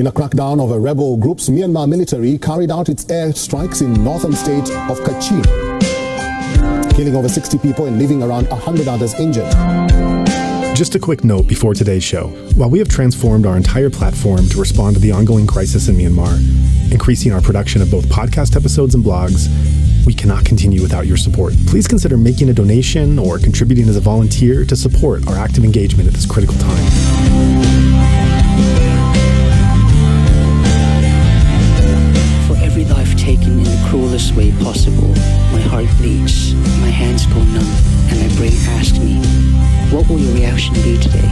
In a crackdown of a rebel group's Myanmar military carried out its air strikes in northern state of Kachin, killing over 60 people and leaving around 100 others injured. Just a quick note before today's show. While we have transformed our entire platform to respond to the ongoing crisis in Myanmar, increasing our production of both podcast episodes and blogs, we cannot continue without your support. Please consider making a donation or contributing as a volunteer to support our active engagement at this critical time. Way possible, my heart bleeds, my hands go numb, and my brain asks me, what will your reaction be today?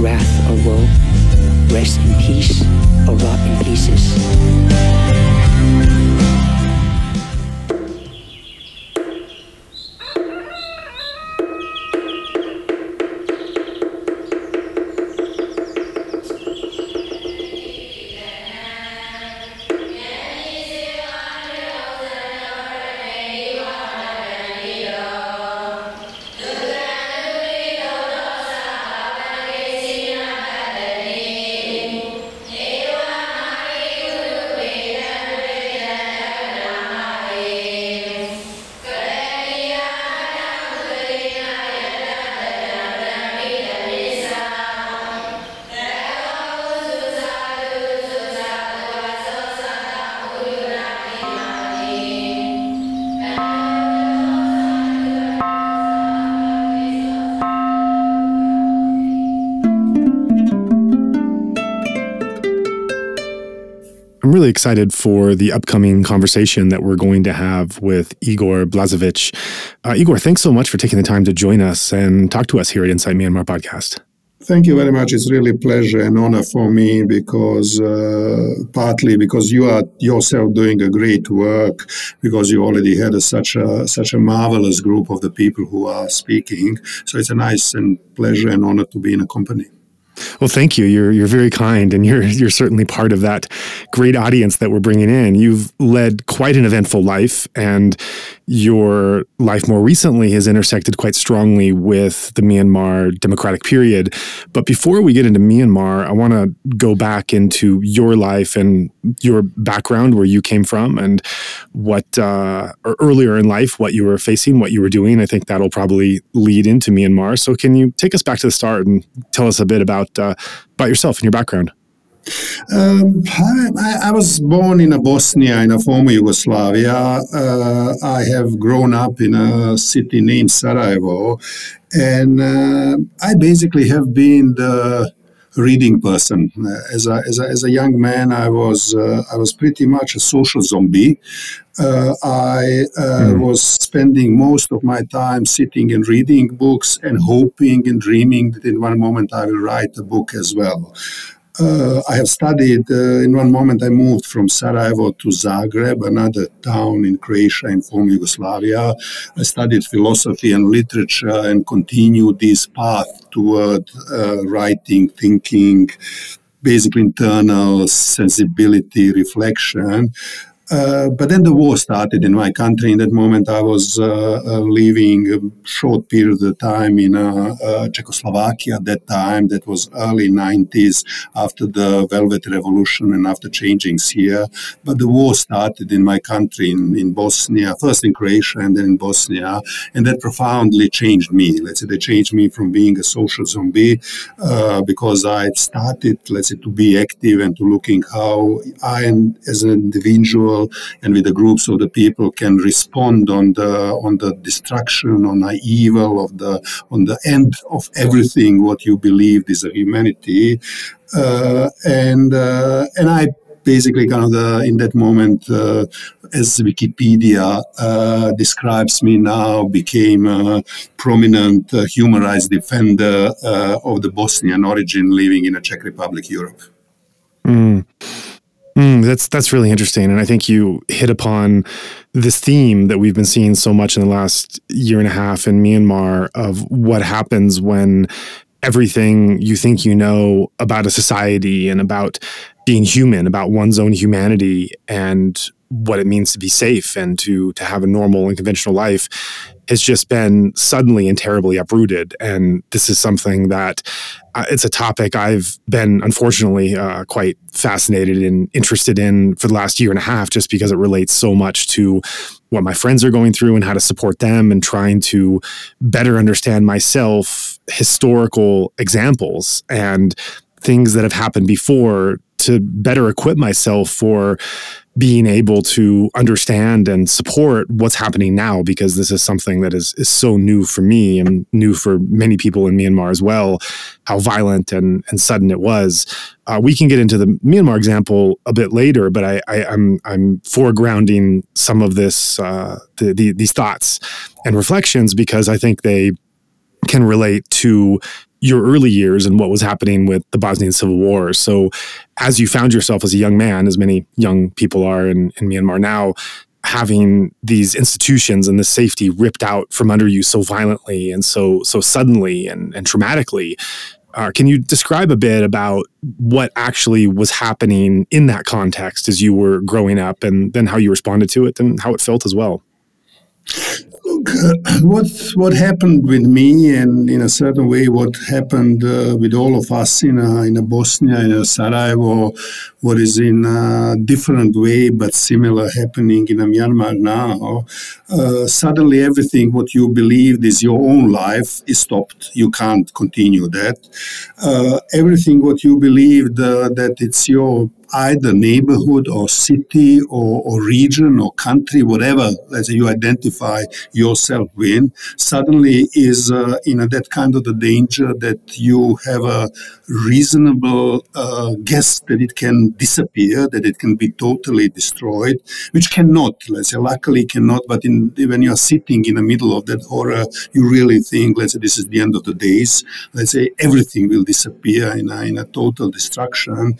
Wrath or woe? Rest in peace or rot in pieces? Really excited for the upcoming conversation that we're going to have with Igor Blažević. Uh, Igor, thanks so much for taking the time to join us and talk to us here at Insight Myanmar podcast. Thank you very much. It's really a pleasure and honor for me because uh, partly because you are yourself doing a great work because you already had a, such a such a marvelous group of the people who are speaking. So it's a nice and pleasure and honor to be in a company. Well, thank you. You're you're very kind, and you're you're certainly part of that great audience that we're bringing in. You've led quite an eventful life, and your life more recently has intersected quite strongly with the Myanmar democratic period. But before we get into Myanmar, I want to go back into your life and your background, where you came from, and what uh, or earlier in life, what you were facing, what you were doing. I think that'll probably lead into Myanmar. So, can you take us back to the start and tell us a bit about uh, about yourself and your background. Um, I, I, was born in a Bosnia, in a former Yugoslavia. Uh, I have grown up in a city named Sarajevo, and uh, I basically have been the reading person. Uh, as, a, as, a, as a young man, I was uh, I was pretty much a social zombie. Uh, I mm. was spending most of my time sitting and reading books and hoping and dreaming that in one moment I will write a book as well. Uh, I have studied, uh, in one moment, I moved from Sarajevo to Zagreb, another town in Croatia in former Yugoslavia. I studied philosophy and literature and continued this path toward uh, writing, thinking, basically internal sensibility, reflection. Uh, but then the war started in my country. In that moment, I was uh, uh, living a short period of time in uh, uh, Czechoslovakia at that time. That was early 90s after the Velvet Revolution and after changings here. But the war started in my country, in, in Bosnia, first in Croatia and then in Bosnia. And that profoundly changed me. Let's say they changed me from being a social zombie because I started, let's say, to be active and to looking how I am as an individual and with the groups of the people can respond on the on the destruction, on the evil of the on the end of everything what you believe is a humanity, uh, and uh, and I basically kind of the in that moment uh, as wikipedia uh, describes me now became a prominent uh, human rights defender uh, of the bosnian origin living in a czech republic europe mm. Mm, that's that's really interesting, and I think you hit upon this theme that we've been seeing so much in the last year and a half in Myanmar of what happens when everything you think you know about a society and about being human, about one's own humanity, and what it means to be safe and to to have a normal and conventional life has just been suddenly and terribly uprooted. And this is something that uh, it's a topic I've been unfortunately uh, quite fascinated and interested in for the last year and a half, just because it relates so much to what my friends are going through and how to support them and trying to better understand myself, historical examples and things that have happened before to better equip myself for being able to understand and support what's happening now because this is something that is is so new for me and new for many people in Myanmar as well how violent and and sudden it was. Uh, we can get into the Myanmar example a bit later but I, I am I'm, I'm foregrounding some of this uh, the, the, these thoughts and reflections because I think they can relate to your early years and what was happening with the Bosnian Civil War. So, as you found yourself as a young man, as many young people are in, in Myanmar now, having these institutions and the safety ripped out from under you so violently and so so suddenly and, and traumatically. Uh, can you describe a bit about what actually was happening in that context as you were growing up and then how you responded to it and how it felt as well? Uh, what what happened with me, and in a certain way, what happened uh, with all of us in a, in Bosnia, in Sarajevo, what is in a different way but similar happening in Myanmar now. Uh, suddenly, everything what you believed is your own life is stopped. You can't continue that. Uh, everything what you believed uh, that it's your either neighborhood or city or, or region or country, whatever as you identify yourself with, suddenly is uh, in a, that kind of the danger that you have a reasonable uh, guess that it can disappear, that it can be totally destroyed, which cannot, let's say, luckily cannot, but in, when you are sitting in the middle of that horror, you really think, let's say, this is the end of the days. Let's say everything will disappear in a, in a total destruction.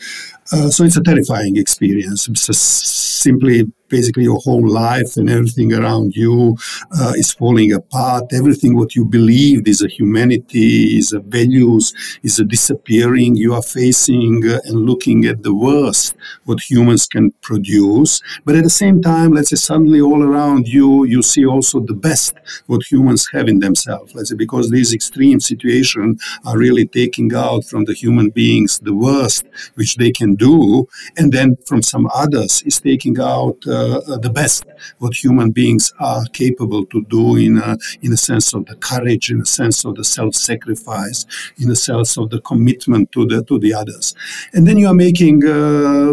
Uh, so it's a terrifying experience. It's simply basically your whole life and everything around you uh, is falling apart. Everything what you believed is a humanity, is a values, is a disappearing. You are facing uh, and looking at the worst what humans can produce. But at the same time, let's say suddenly all around you, you see also the best what humans have in themselves. Let's say because these extreme situations are really taking out from the human beings the worst which they can do, and then from some others is taking out uh, the best what human beings are capable to do in a, in a sense of the courage, in a sense of the self-sacrifice, in a sense of the commitment to the to the others, and then you are making uh,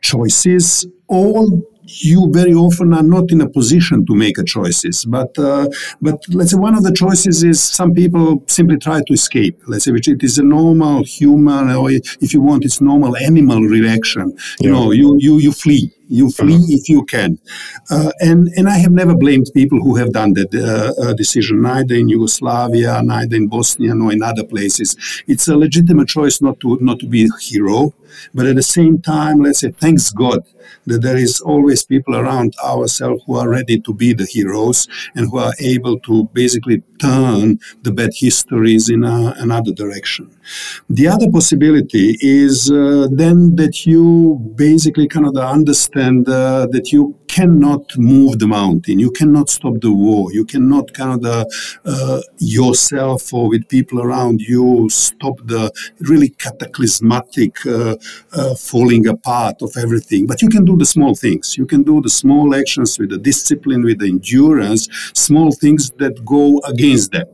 choices all you very often are not in a position to make a choices. But uh, but let's say one of the choices is some people simply try to escape. Let's say which it is a normal human or if you want, it's normal animal reaction. You know, you you you flee. You flee uh-huh. if you can, uh, and and I have never blamed people who have done that uh, uh, decision, neither in Yugoslavia, neither in Bosnia, nor in other places. It's a legitimate choice not to not to be a hero, but at the same time, let's say thanks God that there is always people around ourselves who are ready to be the heroes and who are able to basically turn the bad histories in a, another direction. The other possibility is uh, then that you basically kind of understand uh, that you cannot move the mountain, you cannot stop the war, you cannot kind of uh, yourself or with people around you stop the really cataclysmatic uh, uh, falling apart of everything. But you can do the small things. You can do the small actions with the discipline, with the endurance, small things that go against that.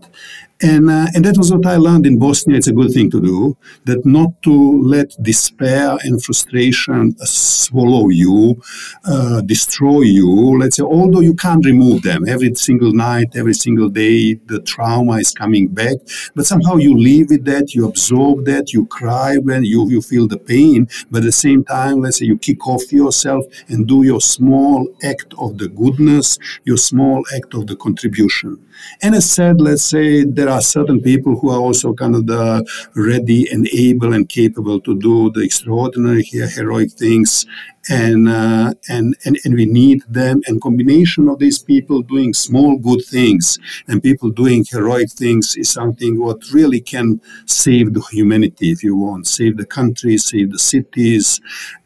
And, uh, and that was what I learned in Bosnia. It's a good thing to do, that not to let despair and frustration swallow you, uh, destroy you. Let's say, although you can't remove them every single night, every single day, the trauma is coming back, but somehow you live with that, you absorb that, you cry when you, you feel the pain, but at the same time, let's say you kick off yourself and do your small act of the goodness, your small act of the contribution. And as said, let's say there are certain people who are also kind of the ready and able and capable to do the extraordinary heroic things and uh, and, and and we need them. And combination of these people doing small good things and people doing heroic things is something what really can save the humanity, if you want, save the country, save the cities,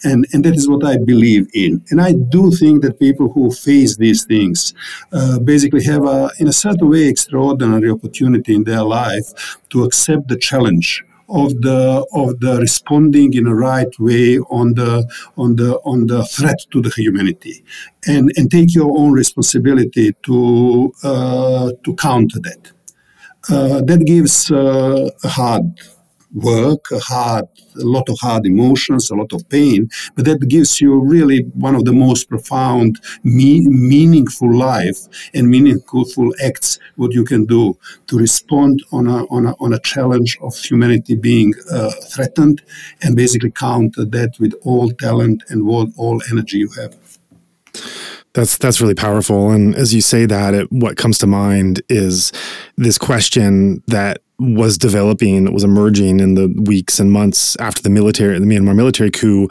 and and that is what I believe in. And I do think that people who face these things uh, basically have a, in a certain way, extraordinary opportunity in their life to accept the challenge of the of the responding in a right way on the on the on the threat to the humanity, and and take your own responsibility to uh, to counter that. Uh, that gives uh, a hard work, a hard, a lot of hard emotions, a lot of pain, but that gives you really one of the most profound, me- meaningful life and meaningful acts what you can do to respond on a, on a, on a challenge of humanity being uh, threatened and basically counter that with all talent and all, all energy you have. That's that's really powerful. And as you say that, it, what comes to mind is this question that was developing, was emerging in the weeks and months after the military, the Myanmar military coup,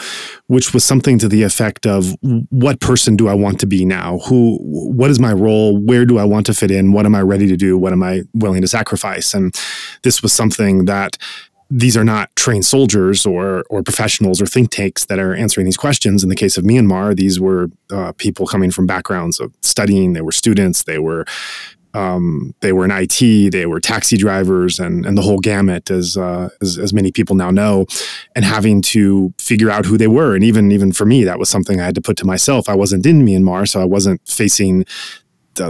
which was something to the effect of, "What person do I want to be now? Who? What is my role? Where do I want to fit in? What am I ready to do? What am I willing to sacrifice?" And this was something that these are not trained soldiers or or professionals or think tanks that are answering these questions. In the case of Myanmar, these were uh, people coming from backgrounds of studying. They were students. They were um, they were in IT. They were taxi drivers, and and the whole gamut, as, uh, as as many people now know, and having to figure out who they were. And even even for me, that was something I had to put to myself. I wasn't in Myanmar, so I wasn't facing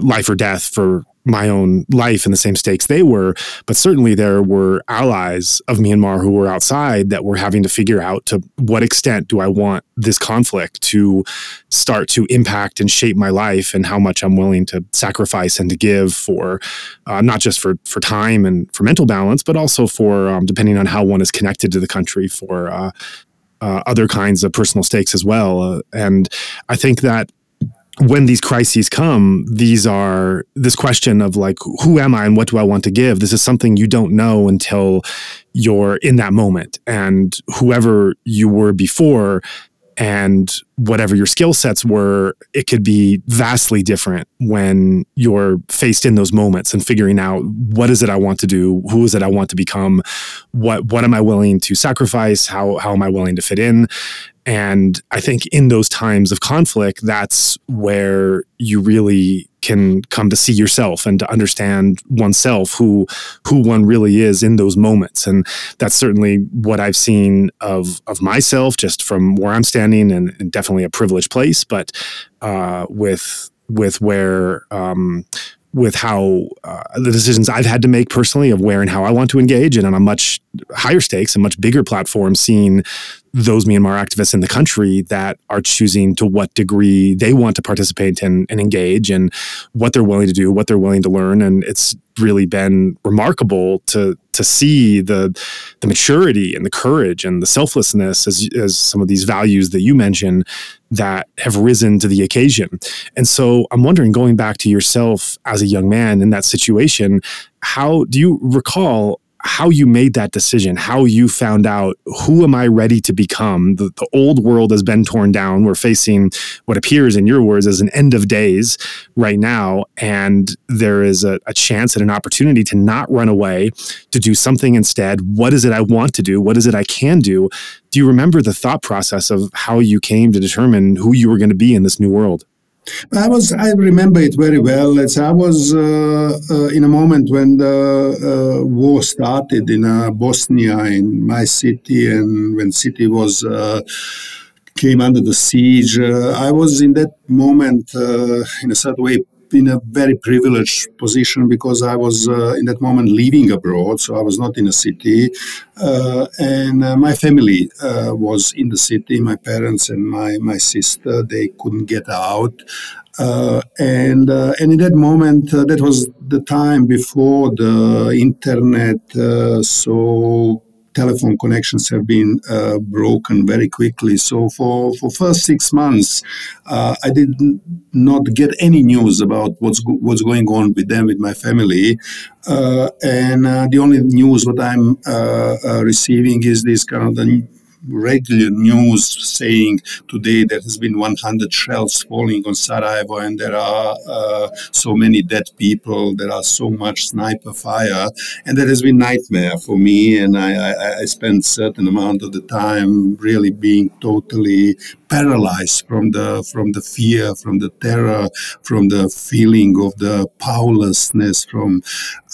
life or death for my own life and the same stakes they were. But certainly there were allies of Myanmar who were outside that were having to figure out to what extent do I want this conflict to start to impact and shape my life and how much I'm willing to sacrifice and to give for uh, not just for, for time and for mental balance, but also for, um, depending on how one is connected to the country, for uh, uh, other kinds of personal stakes as well. Uh, and I think that when these crises come, these are this question of like, who am I and what do I want to give? This is something you don't know until you're in that moment. And whoever you were before and whatever your skill sets were, it could be vastly different when you're faced in those moments and figuring out what is it I want to do, who is it I want to become, what what am I willing to sacrifice, how how am I willing to fit in, and I think in those times of conflict, that's where you really can come to see yourself and to understand oneself, who who one really is in those moments. And that's certainly what I've seen of of myself, just from where I'm standing, and, and definitely a privileged place, but uh, with with where um, with how uh, the decisions I've had to make personally of where and how I want to engage, and on a much higher stakes and much bigger platform, seeing those Myanmar activists in the country that are choosing to what degree they want to participate and, and engage, and what they're willing to do, what they're willing to learn, and it's really been remarkable to to see the the maturity and the courage and the selflessness as as some of these values that you mentioned that have risen to the occasion. And so I'm wondering going back to yourself as a young man in that situation, how do you recall how you made that decision, how you found out who am I ready to become? The, the, old world has been torn down. We're facing what appears, in your words, as an end of days right now. And there is a, a chance and an opportunity to not run away, to do something instead. What is it I want to do? What is it I can do? Do you remember the thought process of how you came to determine who you were going to be in this new world? I was. I remember it very well. It's, I was uh, uh, in a moment when the uh, war started in uh, Bosnia, in my city, and when city was uh, came under the siege. Uh, I was in that moment, in a certain way, in a very privileged position because I was uh, in that moment living abroad, so I was not in a city, uh, and uh, my family uh, was in the city. My parents and my my sister they couldn't get out, uh, and uh, and in that moment that was the time before the internet, so telephone connections have been uh, broken very quickly. So for for first six months, uh, I did not get any news about what's go- what's going on with them with my family, uh, and uh, the only news what I'm uh, uh, receiving is this kind of regular news saying today there has been 100 shells falling on Sarajevo and there are uh, so many dead people, there are so much sniper fire, and that has been nightmare for me. And I, I, I spent certain amount of the time really being totally paralyzed from the from the fear, from the terror, from the feeling of the powerlessness. From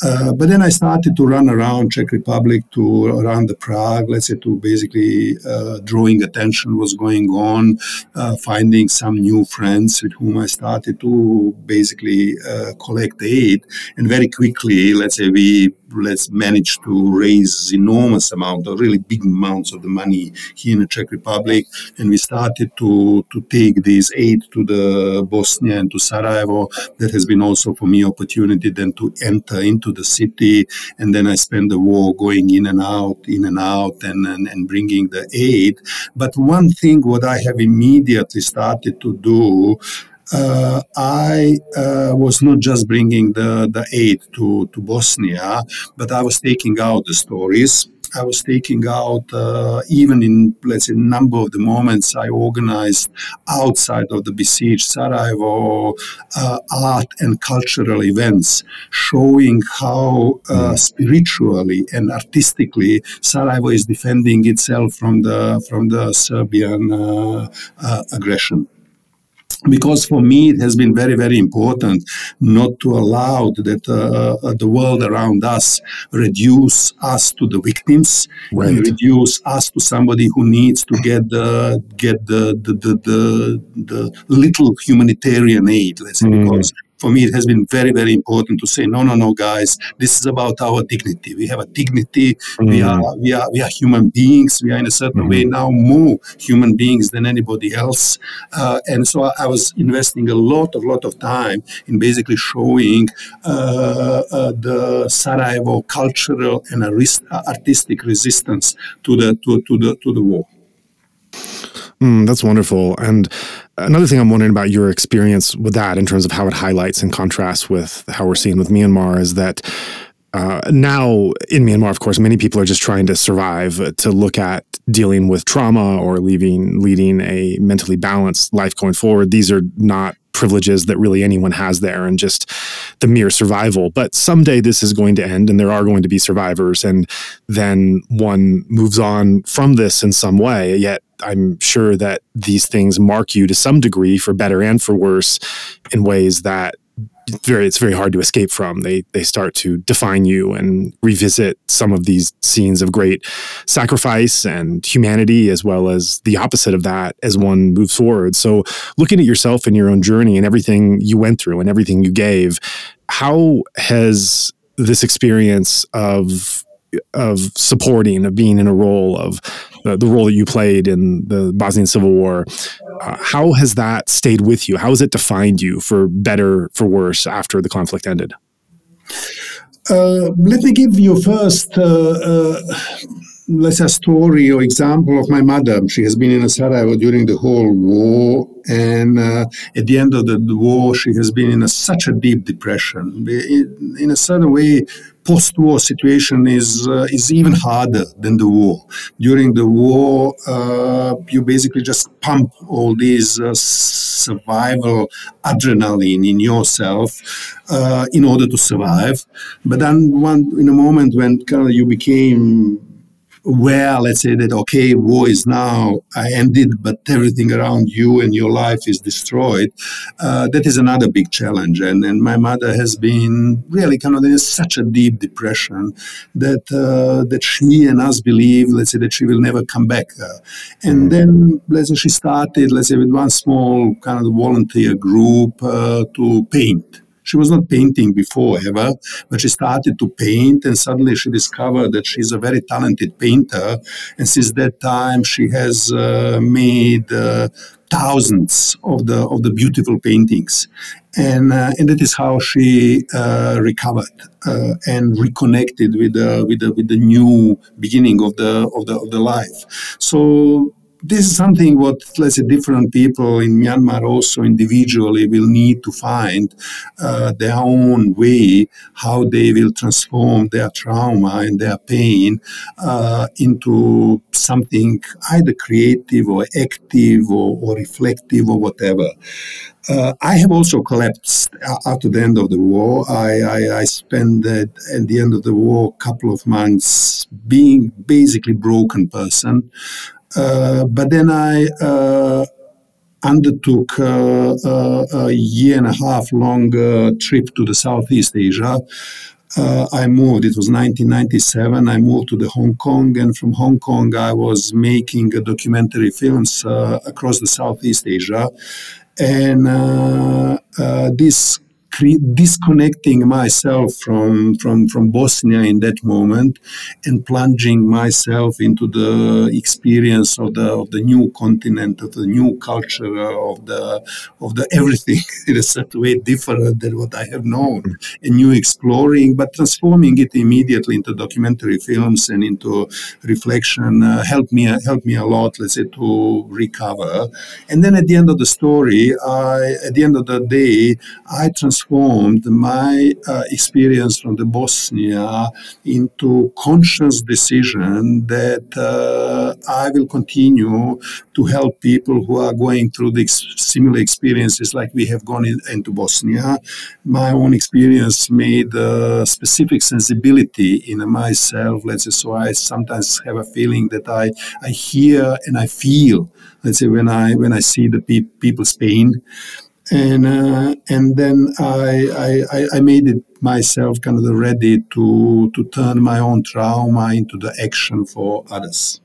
uh, but then I started to run around Czech Republic to around the Prague, let's say to basically uh, drawing attention was going on, uh, finding some new friends with whom I started to basically uh, collect aid, and very quickly, let's say we let's manage to raise enormous amount or really big amounts of the money here in the Czech Republic, and we started to to take this aid to the Bosnia and to Sarajevo. That has been also for me opportunity then to enter into the city, and then I spent the war going in and out, in and out, and and, and bringing the aid. But one thing what I have immediately started to do uh, I uh, was not just bringing the, the aid to, to Bosnia, but I was taking out the stories. I was taking out, uh, even in, let's say, a number of the moments I organized outside of the besieged Sarajevo uh, art and cultural events, showing how uh, mm. spiritually and artistically Sarajevo is defending itself from the, from the Serbian uh, aggression because for me it has been very very important not to allow that uh, uh, the world around us reduce us to the victims right. and reduce us to somebody who needs to get the get the the, the, the, the little humanitarian aid let's say mm. because for me, it has been very, very important to say, no, no, no, guys, this is about our dignity. We have a dignity. Mm-hmm. We are, we are, we are human beings. We are in a certain mm-hmm. way now more human beings than anybody else. Uh, and so I, I, was investing a lot, a lot of time in basically showing uh, uh, the Sarajevo cultural and artistic resistance to the to, to the to the war. Mm, that's wonderful. And another thing I'm wondering about your experience with that in terms of how it highlights and contrasts with how we're seeing with Myanmar is that uh, now in Myanmar, of course, many people are just trying to survive, to look at dealing with trauma or leaving, leading a mentally balanced life going forward. These are not privileges that really anyone has there and just the mere survival. But someday this is going to end and there are going to be survivors. And then one moves on from this in some way. Yet I'm sure that these things mark you to some degree for better and for worse in ways that it's very it's very hard to escape from. They they start to define you and revisit some of these scenes of great sacrifice and humanity, as well as the opposite of that as one moves forward. So, looking at yourself and your own journey and everything you went through and everything you gave, how has this experience of of supporting, of being in a role of uh, the role that you played in the Bosnian Civil War. Uh, how has that stayed with you? How has it defined you for better, for worse, after the conflict ended? Uh, let me give you first uh, uh, let's say, story or example of my mother. She has been in Sarajevo during the whole war, and uh, at the end of the, the, war, she has been in a, such a deep depression. In, in a certain way, post-war situation is uh, is even harder than the war. During the war, uh, you basically just pump all these uh, survival adrenaline in yourself uh, in order to survive. But then, one in a moment when kind of you became where let's say that okay war is now ended but everything around you and your life is destroyed uh, that is another big challenge and, and my mother has been really kind of in such a deep depression that uh, that she and us believe let's say that she will never come back uh, and mm. then let's say she started let's say with one small kind of volunteer group uh, to paint she was not painting before ever, but she started to paint, and suddenly she discovered that she's a very talented painter. And since that time, she has uh, made uh, thousands of the of the beautiful paintings, and uh, and that is how she uh, recovered uh, and reconnected with the with the with the new beginning of the of the of the life. So this is something what let's say different people in Myanmar also individually will need to find uh, their own way how they will transform their trauma and their pain uh, into something either creative or active or, or reflective or whatever. Uh, I have also collapsed after the end of the war. I, I, I spent uh, at the end of the war a couple of months being basically broken person. Uh, but then I uh, undertook uh, uh, a year and a half long trip to the Southeast Asia. Uh, I moved. It was 1997. I moved to the Hong Kong, and from Hong Kong, I was making documentary films uh, across the Southeast Asia and uh, uh, this disconnecting myself from, from, from Bosnia in that moment and plunging myself into the experience of the, of the new continent, of the new culture, of the, of the everything in a certain way different than what I have known, and new exploring, but transforming it immediately into documentary films and into reflection uh, helped me helped me a lot, let's say, to recover. And then at the end of the story, I, at the end of the day, I transformed transformed my uh, experience from the Bosnia into conscious decision that uh, I will continue to help people who are going through the ex- similar experiences like we have gone in, into Bosnia. My own experience made a specific sensibility in myself, let's say, so I sometimes have a feeling that I, I hear and I feel, let's say, when I, when I see the pe- people's pain and uh, and then I, I I made it myself kind of ready to to turn my own trauma into the action for others.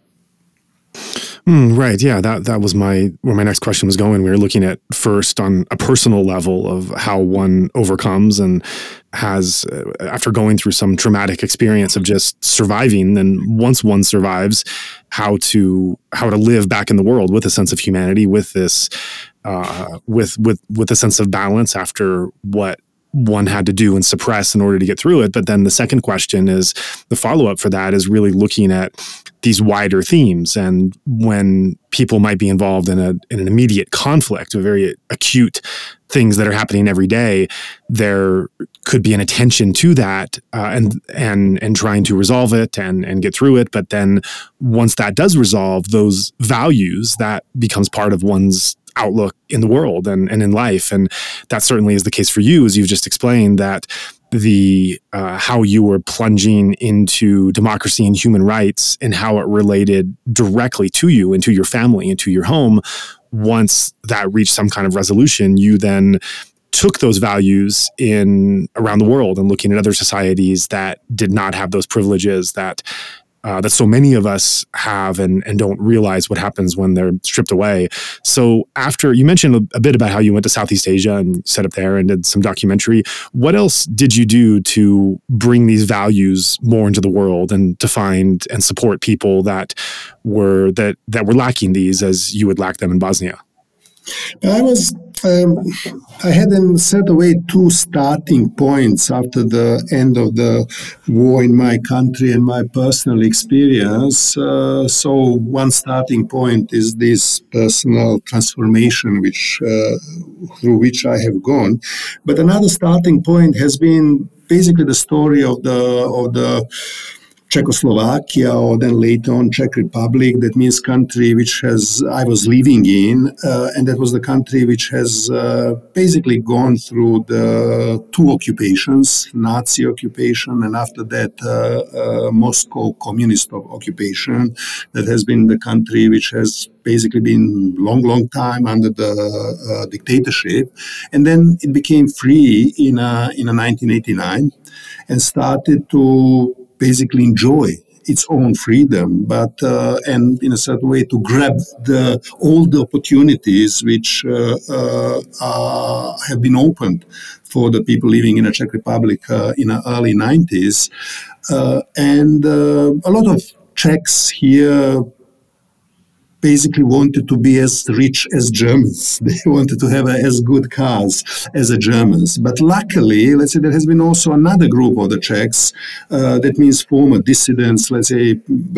Mm, right. Yeah. That that was my where my next question was going. We were looking at first on a personal level of how one overcomes and has uh, after going through some traumatic experience of just surviving. Then once one survives, how to how to live back in the world with a sense of humanity, with this uh, with with with a sense of balance after what one had to do and suppress in order to get through it. But then the second question is the follow up for that is really looking at these wider themes and when people might be involved in a in an immediate conflict, a very acute things that are happening every day, there could be an attention to that uh, and and and trying to resolve it and and get through it. But then once that does resolve, those values that becomes part of one's outlook in the world and, and in life. And that certainly is the case for you, as you've just explained, that the uh, how you were plunging into democracy and human rights and how it related directly to you and to your family and to your home once that reached some kind of resolution you then took those values in around the world and looking at other societies that did not have those privileges that uh, that so many of us have and, and don't realize what happens when they're stripped away. So, after you mentioned a, a, bit about how you went to Southeast Asia and set up there and did some documentary, what else did you do to bring these values more into the world and to find and support people that were that that were lacking these as you would lack them in Bosnia? I was um, I had in certain way two starting points after the end of the war in my country and my personal experience. Uh, so one starting point is this personal transformation, which uh, through which I have gone. But another starting point has been basically the story of the of the Czechoslovakia or then later on Czech Republic. That means country which has I was living in, uh, and that was the country which has uh, basically gone through the two occupations: Nazi occupation, and after that uh, uh Moscow communist occupation. That has been the country which has basically been long, long time under the uh, dictatorship, and then it became free in in 1989 and started to basically enjoy its own freedom, but uh, and in a certain way to grab the all the opportunities which uh, uh, have been opened for the people living in the Czech Republic uh, in the early 90s, uh, and uh, a lot of Czechs here basically wanted to be as rich as Germans. They wanted to have as good cars as the Germans. But luckily, let's say there has been also another group of the Czechs. Uh, that means former dissidents, let's say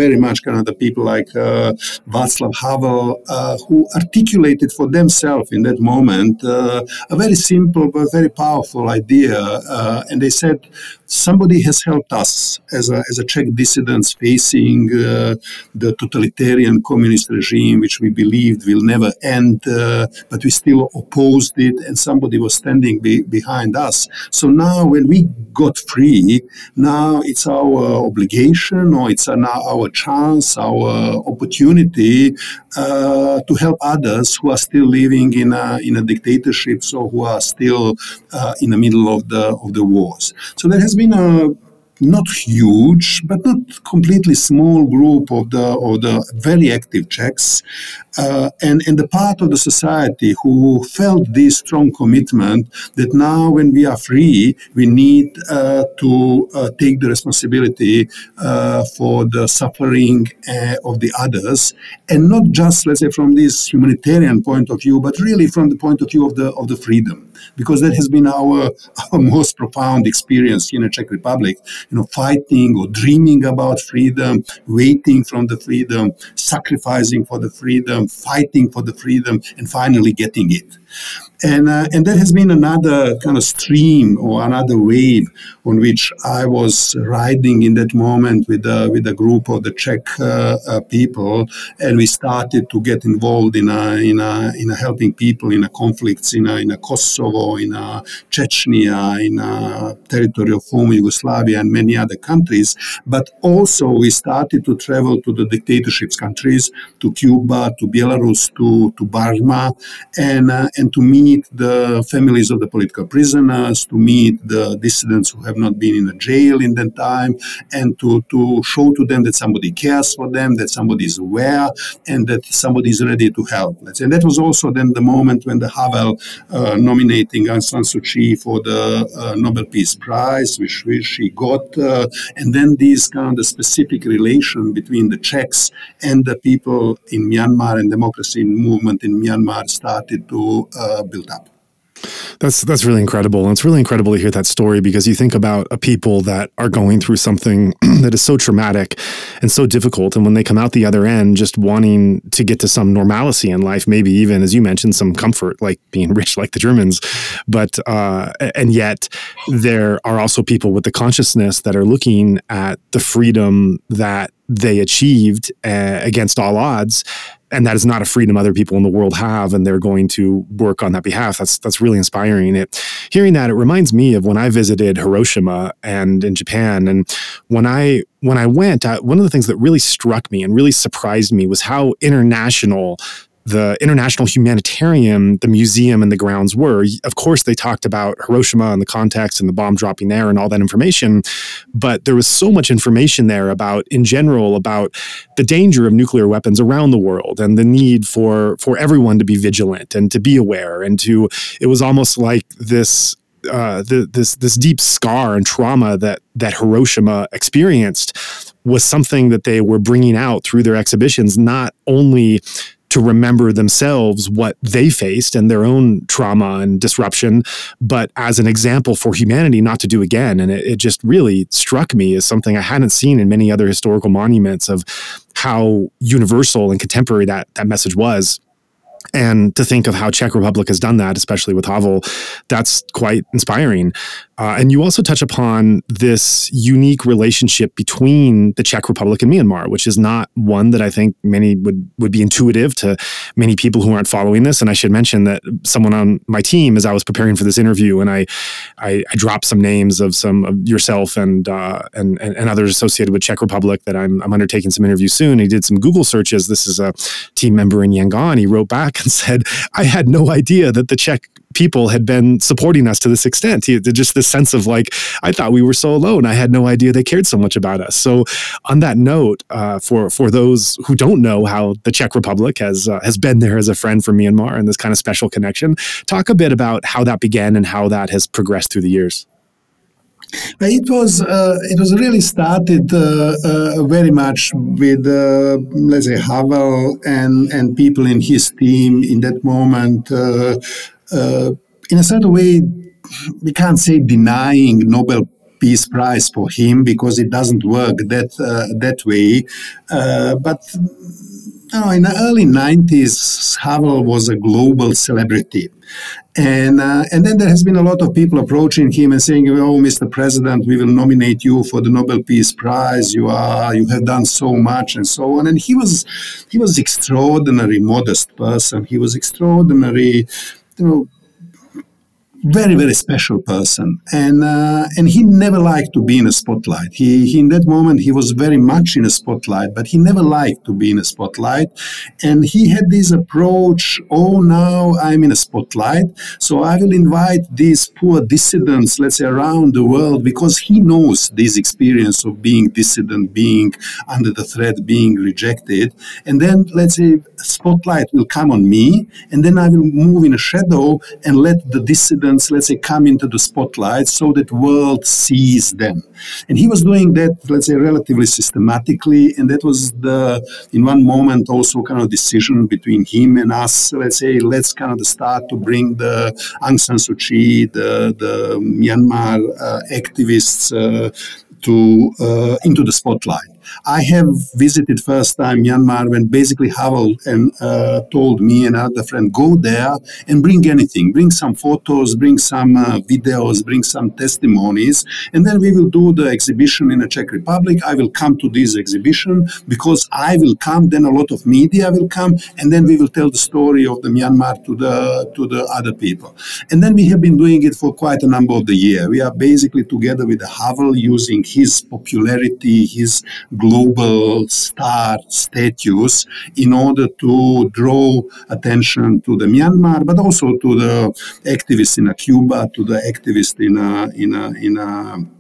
very much kind of the people like uh, Václav Havel, uh, who articulated for themselves in that moment uh, a very simple but very powerful idea. Uh, and they said, somebody has helped us as a, as a Czech dissidents facing uh, the totalitarian communist regime, which we believed will never end, uh, but we still opposed it, and somebody was standing be, behind us. So now, when we got free, now it's our obligation or it's now our chance, our opportunity uh, to help others who are still living in a, in a dictatorship, or who are still uh, in the middle of the of the wars. So there has been a not huge, but not completely small group of the of the very active Czechs, uh, and and the part of the society who felt this strong commitment that now when we are free, we need uh, to uh, take the responsibility uh, for the suffering uh, of the others, and not just let's say from this humanitarian point of view, but really from the point of view of the of the freedom because that has been our, our most profound experience in the Czech Republic. You know, fighting or dreaming about freedom, waiting from the freedom, sacrificing for the freedom, fighting for the freedom, and finally getting it. And, uh, and that has been another kind of stream or another wave on which I was riding in that moment with a, with a group of the Czech uh, uh, people. And we started to get involved in a, in a, in a helping people in conflicts in in Kosovo, in Chechnya, in a territory of former Yugoslavia and many other countries. But also we started to travel to the dictatorships countries, to Cuba, to Belarus, to, to Burma, and, uh, and to meet meet the families of the political prisoners, to meet the dissidents who have not been in a jail in that time, and to, to show to them that somebody cares for them, that somebody is aware, and that somebody is ready to help. And that was also then the moment when the Havel uh, nominating Aung San Suu Kyi for the uh, Nobel Peace Prize, which, which she got, uh, and then this kind of specific relation between the Czechs and the people in Myanmar and democracy movement in Myanmar started to uh, build up. That's that's really incredible. And it's really incredible to hear that story because you think about a people that are going through something that is so traumatic and so difficult. And when they come out the other end, just wanting to get to some normalcy in life, maybe even, as you mentioned, some comfort, like being rich like the Germans. But, uh, and yet there are also people with the consciousness that are looking at the freedom that they achieved uh, against all odds and that is not a freedom other people in the world have and they're going to work on that behalf. That's that's really inspiring. It hearing that it reminds me of when i visited hiroshima and in japan. And when i when i went I, one of the things that really struck me and really surprised me was how international the international humanitarian the museum and the grounds were. Of course, they talked about Hiroshima and the context and the bomb dropping there and all that information, but there was so much information there about, in general, about the danger of nuclear weapons around the world and the need for for everyone to be vigilant and to be aware and to. It was almost like this uh, the, this this deep scar and trauma that that Hiroshima experienced was something that they were bringing out through their exhibitions, not only to remember themselves what they faced and their own trauma and disruption, but as an example for humanity not to do again. And it, it, just really struck me as something I hadn't seen in many other historical monuments of how universal and contemporary that that message was and to think of how Czech Republic has done that, especially with Havel, that's quite inspiring. Uh, and you also touch upon this unique relationship between the Czech Republic and Myanmar, which is not one that I think many would, would be intuitive to many people who aren't following this. And I should mention that someone on my team, as I was preparing for this interview, and I, I, I dropped some names of some of yourself and, uh, and, and, others associated with Czech Republic that I'm, I'm undertaking some interviews soon. He did some Google searches. This is a team member in Yangon. He wrote back and said, I had no idea that the Czech people had been supporting us to this extent. Just this sense of like, I thought we were so alone. I had no idea they cared so much about us. So, on that note, uh, for for those who don't know how the Czech Republic has uh, has been there as a friend for Myanmar and this kind of special connection, talk a bit about how that began and how that has progressed through the years. It was uh, it was really started uh, uh, very much with uh, let's say Havel and and people in his team in that moment. Uh, uh, in a certain way, we can't say denying Nobel Peace Prize for him because it doesn't work that that way. but know, in the early 90s, Havel was a global celebrity. And, uh, and then there has been a lot of people approaching him and saying, "Oh, Mr. President, we will nominate you for the Nobel Peace Prize. You are, you have done so much, and so on." And he was, he was extraordinary, modest person. He was extraordinary, you know, very very special person. And uh, and he never liked to be in a spotlight. He, he in that moment he was very much in a spotlight but he never liked to be in a spotlight. And he had this approach oh now i'm in a spotlight so i will invite these poor dissidents let's say around the world because he knows this experience of being dissident being under the threat being rejected. And then let's say spotlight will come on me and then i will move in a shadow and let the dissident let's say, come into the spotlight so that world sees them. And he was doing that, let's say, relatively systematically, and that was the, in one moment, also kind of decision between him and us. Let's say, let's kind of start to bring the Aung San Suu Kyi, the the Myanmar uh, activists. Uh, to uh, into the spotlight. I have visited first time Myanmar when basically Havel and uh, told me and other friend go there and bring anything, bring some photos, bring some uh, videos, bring some testimonies, and then we will do the exhibition in the Czech Republic. I will come to this exhibition because I will come. Then a lot of media will come, and then we will tell the story of the Myanmar to the to the other people. And then we have been doing it for quite a number of the year. We are basically together with Havel using his popularity, his global star status in order to draw attention to the Myanmar, but also to the activists in Cuba, to the activists in a, in a, in a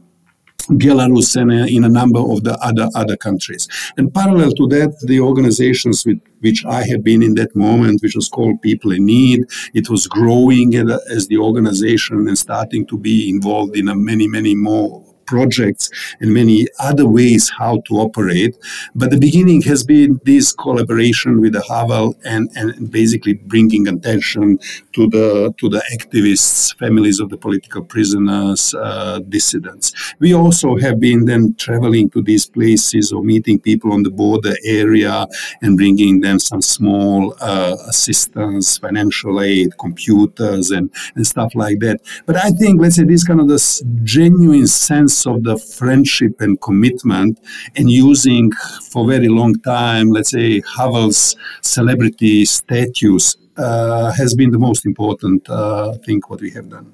Belarus and uh, in a number of the other other countries. And parallel to that, the organizations with which I have been in that moment, which was called People in Need, it was growing as the organization and starting to be involved in many, many more projects and many other ways how to operate. But the beginning has been this collaboration with the Havel and, and basically bringing attention to the to the activists, families of the political prisoners, uh, dissidents. We also have been then traveling to these places or meeting people on the border area and bringing them some small uh, assistance, financial aid, computers, and, and stuff like that. But I think, let's say, this kind of this genuine sense of the friendship and commitment and using for very long time, let's say, Havel's celebrity status uh, has been the most important uh, thing what we have done.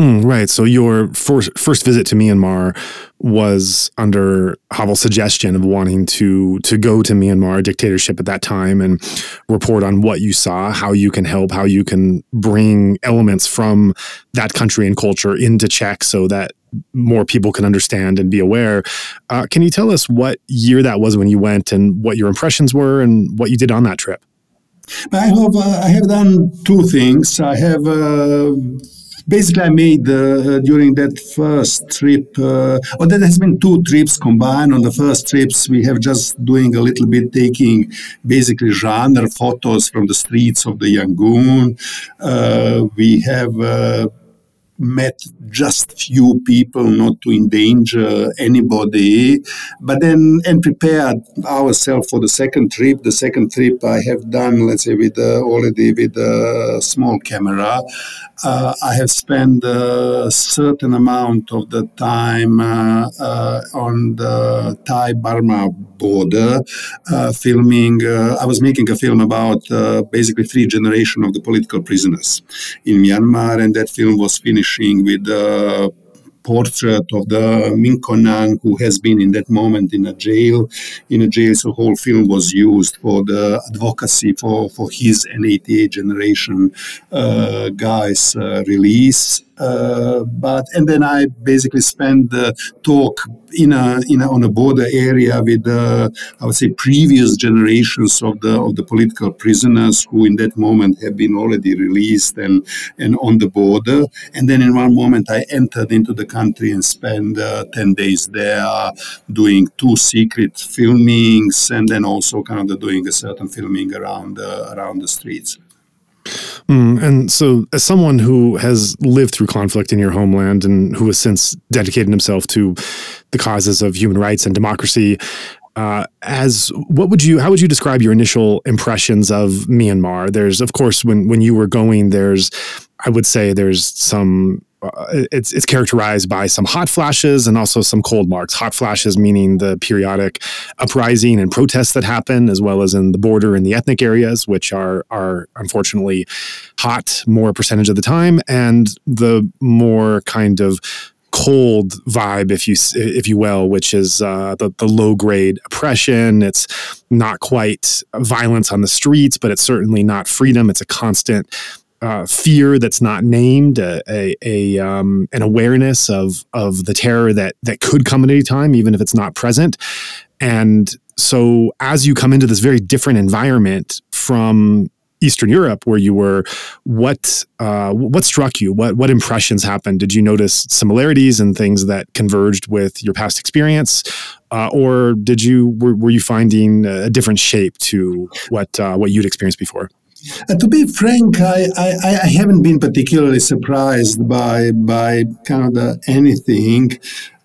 Mm, right. So your first first visit to Myanmar was under Havel's suggestion of wanting to to go to Myanmar dictatorship at that time and report on what you saw, how you can help, how you can bring elements from that country and culture into Czech so that more people can understand and be aware. Uh, can you tell us what year that was when you went and what your impressions were and what you did on that trip? I have uh, I have done two things. I have. Uh, basically, I made uh, during that first trip, uh, or there has been two trips combined. On the first trips, we have just doing a little bit taking basically genre photos from the streets of the Yangon. Uh, we have uh, met just few people not to endanger anybody but then and prepared ourselves for the second trip. The second trip i have done let's say with uh, already with a small camera. Uh, i have spent a certain amount of the time uh, uh on the thai burma border uh, filming uh, i was making a film about basically three generation of the political prisoners in myanmar and that film was finished with the portrait of the Min who has been in that moment in a jail. In a jail, so whole film was used for the advocacy for, for his and 88 generation uh, guys' uh, release. Uh, but and then I basically spent the talk in a, in a, on a border area with uh, I would say previous generations of the of the political prisoners who in that moment have been already released and and on the border. And then in one moment I entered into the country and spent uh, ten days there doing two secret filmings and then also kind of doing a certain filming around uh, around the streets. Mm, and so, as someone who has lived through conflict in your homeland and who has since dedicated himself to the causes of human rights and democracy, uh, as what would you how would you describe your initial impressions of Myanmar? There's of course when when you were going, there's I would say there's some uh, it's it's characterized by some hot flashes and also some cold marks. Hot flashes meaning the periodic uprising and protests that happen, as well as in the border and the ethnic areas, which are are unfortunately hot more percentage of the time, and the more kind of cold vibe, if you if you will, which is uh, the the low grade oppression. It's not quite violence on the streets, but it's certainly not freedom. It's a constant uh, fear that's not named, a, a, a um, an awareness of of the terror that that could come at any time, even if it's not present. And so, as you come into this very different environment from Eastern Europe, where you were, what uh, what struck you? What what impressions happened? Did you notice similarities and things that converged with your past experience, uh, or did you were, were you finding a different shape to what uh, what you'd experienced before? Uh, to be frank, I, I, I, haven't been particularly surprised by by kind of the anything.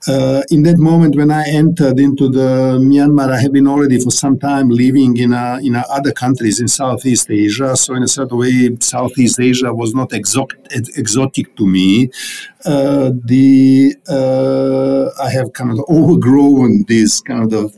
Uh, in that moment when I entered into the Myanmar, I have been already for some time living in a, in a other countries in Southeast Asia. So in a certain way, Southeast Asia was not exotic, exotic to me. Uh, the uh, I have kind of overgrown this kind of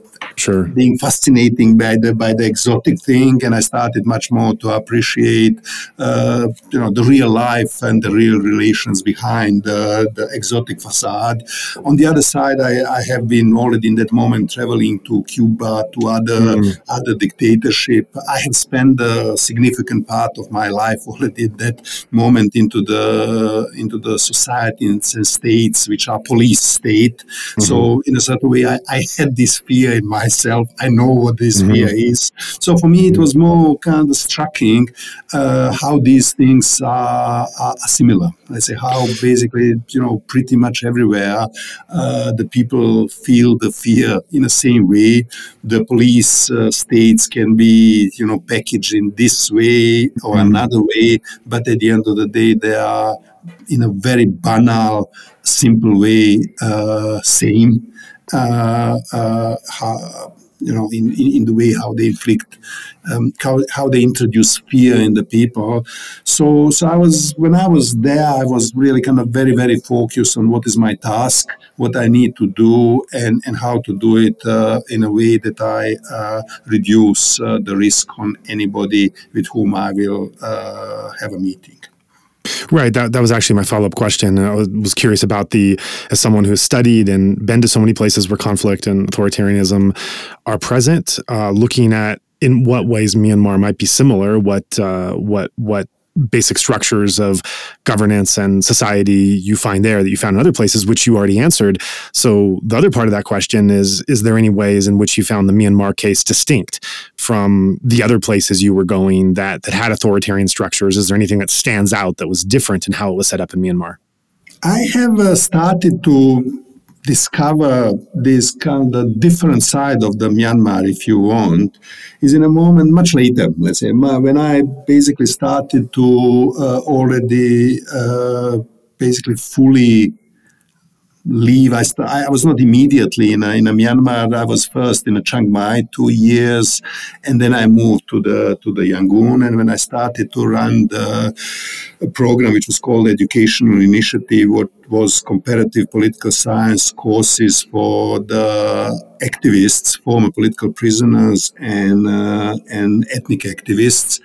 sure. being fascinating by the by the exotic thing, and I started much more to appreciate, uh, you know, the real life and the real relations behind the, the exotic facade. On the other side, I, I, have been already in that moment traveling to Cuba, to other mm. other dictatorship. I have spent a significant part of my life already at that moment into the into the societies and states which are police state. Mm-hmm. So in a certain way, I, I had this fear in my myself. I know what this mm-hmm. fear is. So for me, it was more kind of striking uh, how these things are, are, similar. I say how basically, you know, pretty much everywhere uh, the people feel the fear in the same way. The police uh, states can be, you know, packaged in this way or mm-hmm. another way, but at the end of the day, they are in a very banal, simple way, uh, same how, you know, in, in, the way how they inflict, um, how, how they introduce fear in the people. So, so I was, when I was there, I was really kind of very, very focused on what is my task, what I need to do, and, and how to do it uh, in a way that I uh, reduce uh, the risk on anybody with whom I will uh, have a meeting. Right. That, that was actually my follow up question. I was curious about the, as someone who has studied and been to so many places where conflict and authoritarianism are present, uh, looking at in what ways Myanmar might be similar, what uh, what what basic structures of governance and society you find there that you found in other places, which you already answered. So the other part of that question is: Is there any ways in which you found the Myanmar case distinct from the other places you were going that that had authoritarian structures? Is there anything that stands out that was different in how it was set up in Myanmar? I have uh, started to discover this kind of different side of the Myanmar, if you want, is in a moment much later. Let's say when I basically started to uh, already uh, basically fully leave. I, st- I was not immediately in a, in a Myanmar. I was first in a Chiang Mai two years, and then I moved to the to the Yangon. And when I started to run the program, which was called Educational Initiative, what was comparative political science courses for the activists, former political prisoners, and uh, and ethnic activists,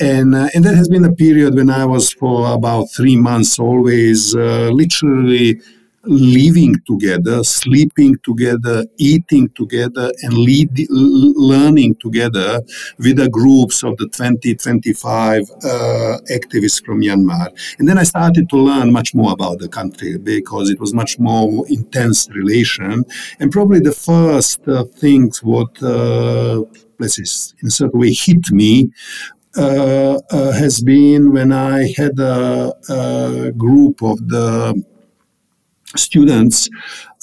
and uh, and that has been a period when I was for about three months always uh, literally living together, sleeping together, eating together, and lead, learning together with the groups of the 20, 25 uh, activists from Myanmar. And then I started to learn much more about the country because it was much more intense relation. And probably the first uh, things what uh, let's say, in a certain way hit me uh, uh, has been when I had a, a group of the students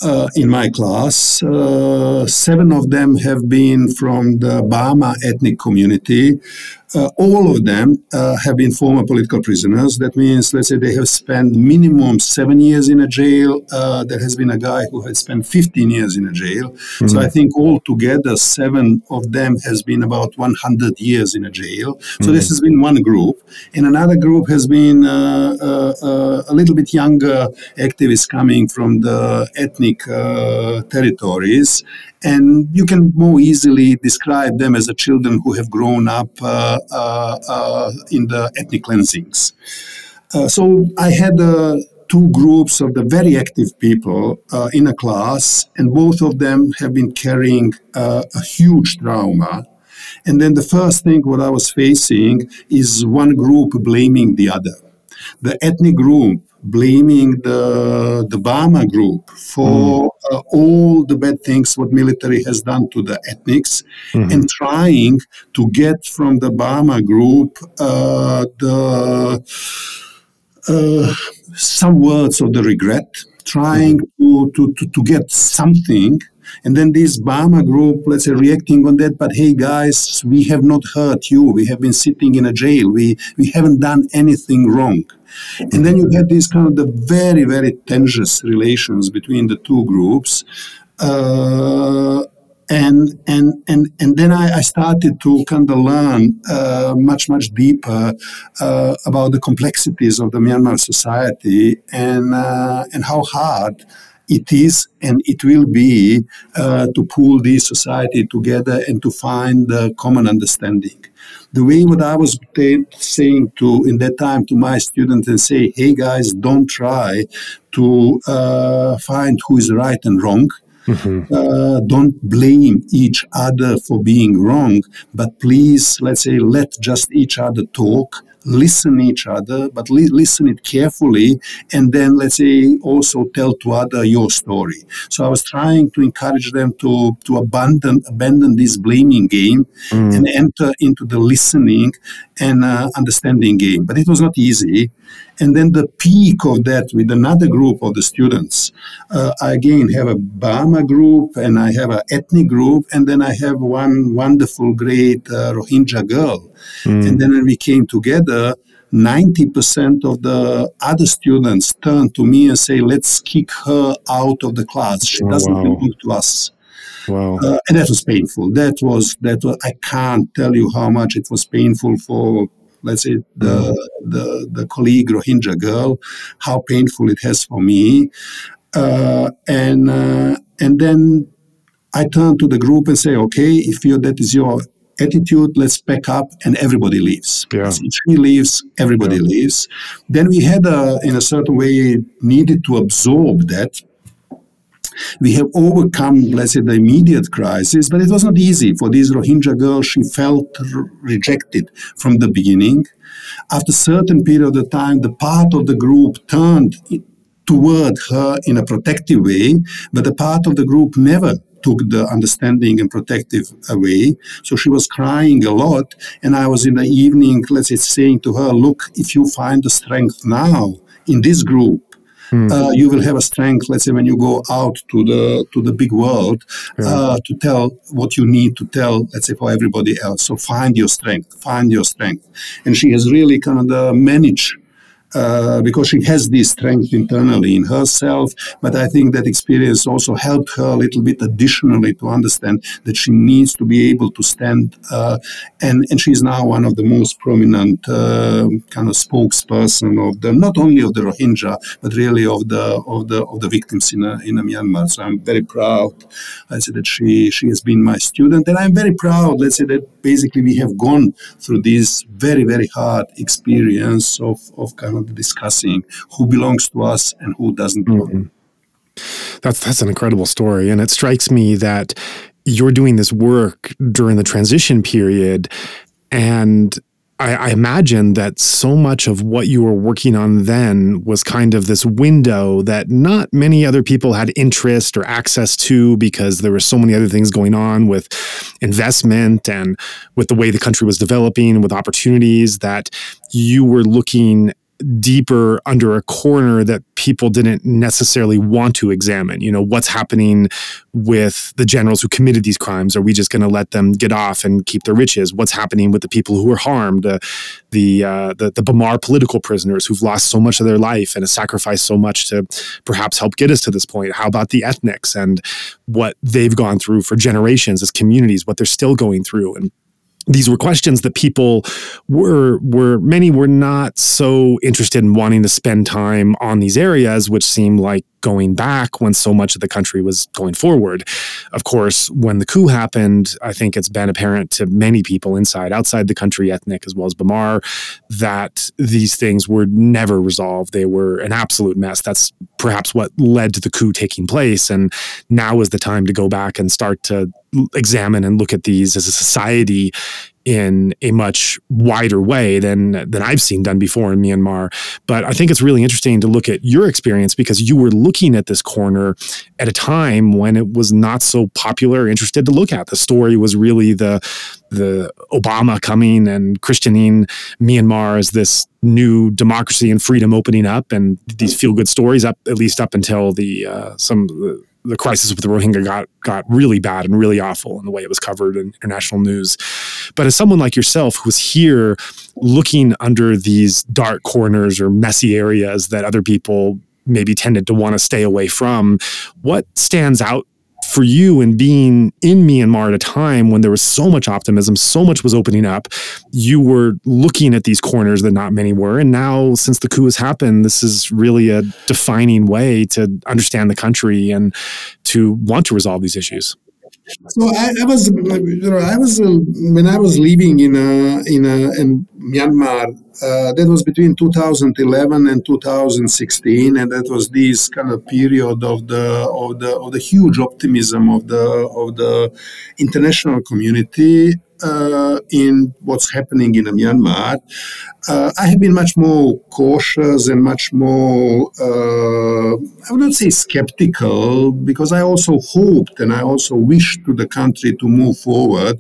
uh, in my class. Uh, seven of them have been from the Bama ethnic community. Uh, all of them uh, have been former political prisoners. That means, let's say, they have spent minimum seven years in a jail. Uh, there has been a guy who has spent 15 years in a jail. Mm-hmm. So I think altogether, seven of them has been about 100 years in a jail. So mm-hmm. this has been one group. And another group has been uh, a little bit younger activists coming from the ethnic uh, territories. And you can more easily describe them as the children who have grown up uh, uh, uh in the ethnic cleansings. So I had two groups of the very active people in a class, and both of them have been carrying a huge trauma. And then the first thing what I was facing is one group blaming the other. The ethnic group blaming the the Bama group for mm. uh, all the bad things what military has done to the ethnics, mm-hmm. and trying to get from the Bama group uh, the uh, some words of the regret, trying mm-hmm. to, to, to, to get something and then this Bama group, let's say, reacting on that, but hey guys, we have not hurt you. We have been sitting in a jail. We we haven't done anything wrong. And then you had these kind of the very, very tenuous relations between the two groups. Uh, and and and and then I, I started to kind of learn uh, much much deeper uh, about the complexities of the Myanmar society and uh, and how hard it is and it will be uh, to pull this society together and to find a common understanding the way what I was t- saying to in that time to my students and say, hey guys, don't try to uh, find who is right and wrong. Mm-hmm. Uh, don't blame each other for being wrong, but please, let's say, let just each other talk listen each other, but li- listen it carefully, and then let's say also tell to other your story. So I was trying to encourage them to to abandon abandon this blaming game mm. and enter into the listening and uh, understanding game. But it was not easy. And then the peak of that with another group of the students. Uh, I again have a Bama group and I have an ethnic group, and then I have one wonderful, great uh, Rohingya girl. Mm. And then when we came together, 90% of the other students turn to me and say, let's kick her out of the class. She oh, doesn't wow. belong to us. Wow. Uh, and that was painful. That was that was, I can't tell you how much it was painful for let's say the mm. the, the colleague Rohingya girl, how painful it has for me. Uh, and uh, and then I turn to the group and say, okay, if you that is your attitude, let's pack up, and everybody leaves. Yeah. So she leaves, everybody yeah. leaves. Then we had, a, in a certain way, needed to absorb that we have overcome, let's say, the immediate crisis, but it was not easy for this Rohingya girl. She felt rejected from the beginning. After a certain period of time, the part of the group turned toward her in a protective way, but the part of the group never took the understanding and protective away. So she was crying a lot. And I was in the evening, let's say, saying to her, Look, if you find the strength now in this group, Mm. Uh, you will have a strength, let's say, when you go out to the to the big world yeah. uh, to tell what you need to tell, let's say, for everybody else. So find your strength, find your strength, and she has really kind of managed uh, because she has this strength internally in herself. But I think that experience also helped her a little bit additionally to understand that she needs to be able to stand. Uh, and, and she's now one of the most prominent uh, kind of spokesperson of the not only of the Rohingya but really of the of the of the victims in in Myanmar. So I'm very proud. I say that she she has been my student, and I'm very proud. Let's say that basically we have gone through this very very hard experience of of kind of discussing who belongs to us and who doesn't. Mm-hmm. That's that's an incredible story, and it strikes me that you're doing this work during the transition period, and I, I, imagine that so much of what you were working on then was kind of this window that not many other people had interest or access to because there were so many other things going on with investment and with the way the country was developing, with opportunities that you were looking deeper under a corner that people didn't necessarily want to examine. You know, what's happening with the generals who committed these crimes? Are we just going to let them get off and keep their riches? What's happening with the people who were harmed, uh, the, uh, the the Bamar political prisoners who've lost so much of their life and have sacrificed so much to perhaps help get us to this point? How about the ethnics and what they've gone through for generations as communities, what they're still going through, and these were questions that people were were many were not so interested in wanting to spend time on these areas which seemed like going back when so much of the country was going forward. Of course, when the coup happened, I think it's been apparent to many people inside, outside the country, ethnic as well as Bamar, that these things were never resolved. They were an absolute mess. That's perhaps what led to the coup taking place. And now is the time to go back and start to examine and look at these as a society in a much wider way than than I've seen done before in Myanmar. But I think it's really interesting to look at your experience because you were looking at this corner at a time when it was not so popular, or interested to look at. The story was really the the Obama coming and christianing Myanmar as this new democracy and freedom opening up, and these feel good stories up at least up until the uh, some the crisis with the Rohingya got got really bad and really awful in the way it was covered in international news. But as someone like yourself who's here looking under these dark corners or messy areas that other people maybe tended to want to stay away from, what stands out for you and being in Myanmar at a time when there was so much optimism, so much was opening up, you were looking at these corners that not many were. And now, since the coup has happened, this is really a defining way to understand the country and to want to resolve these issues. So I, I, was, you know, I was uh, when I was living in uh, in uh, in Myanmar. Uh, that was between 2011 and 2016, and that was this kind of period of the of the of the huge optimism of the of the international community uh, in what's happening in Myanmar, uh, I have been much more cautious and much more, uh, I would not say skeptical, because I also hoped and I also wished to the country to move forward.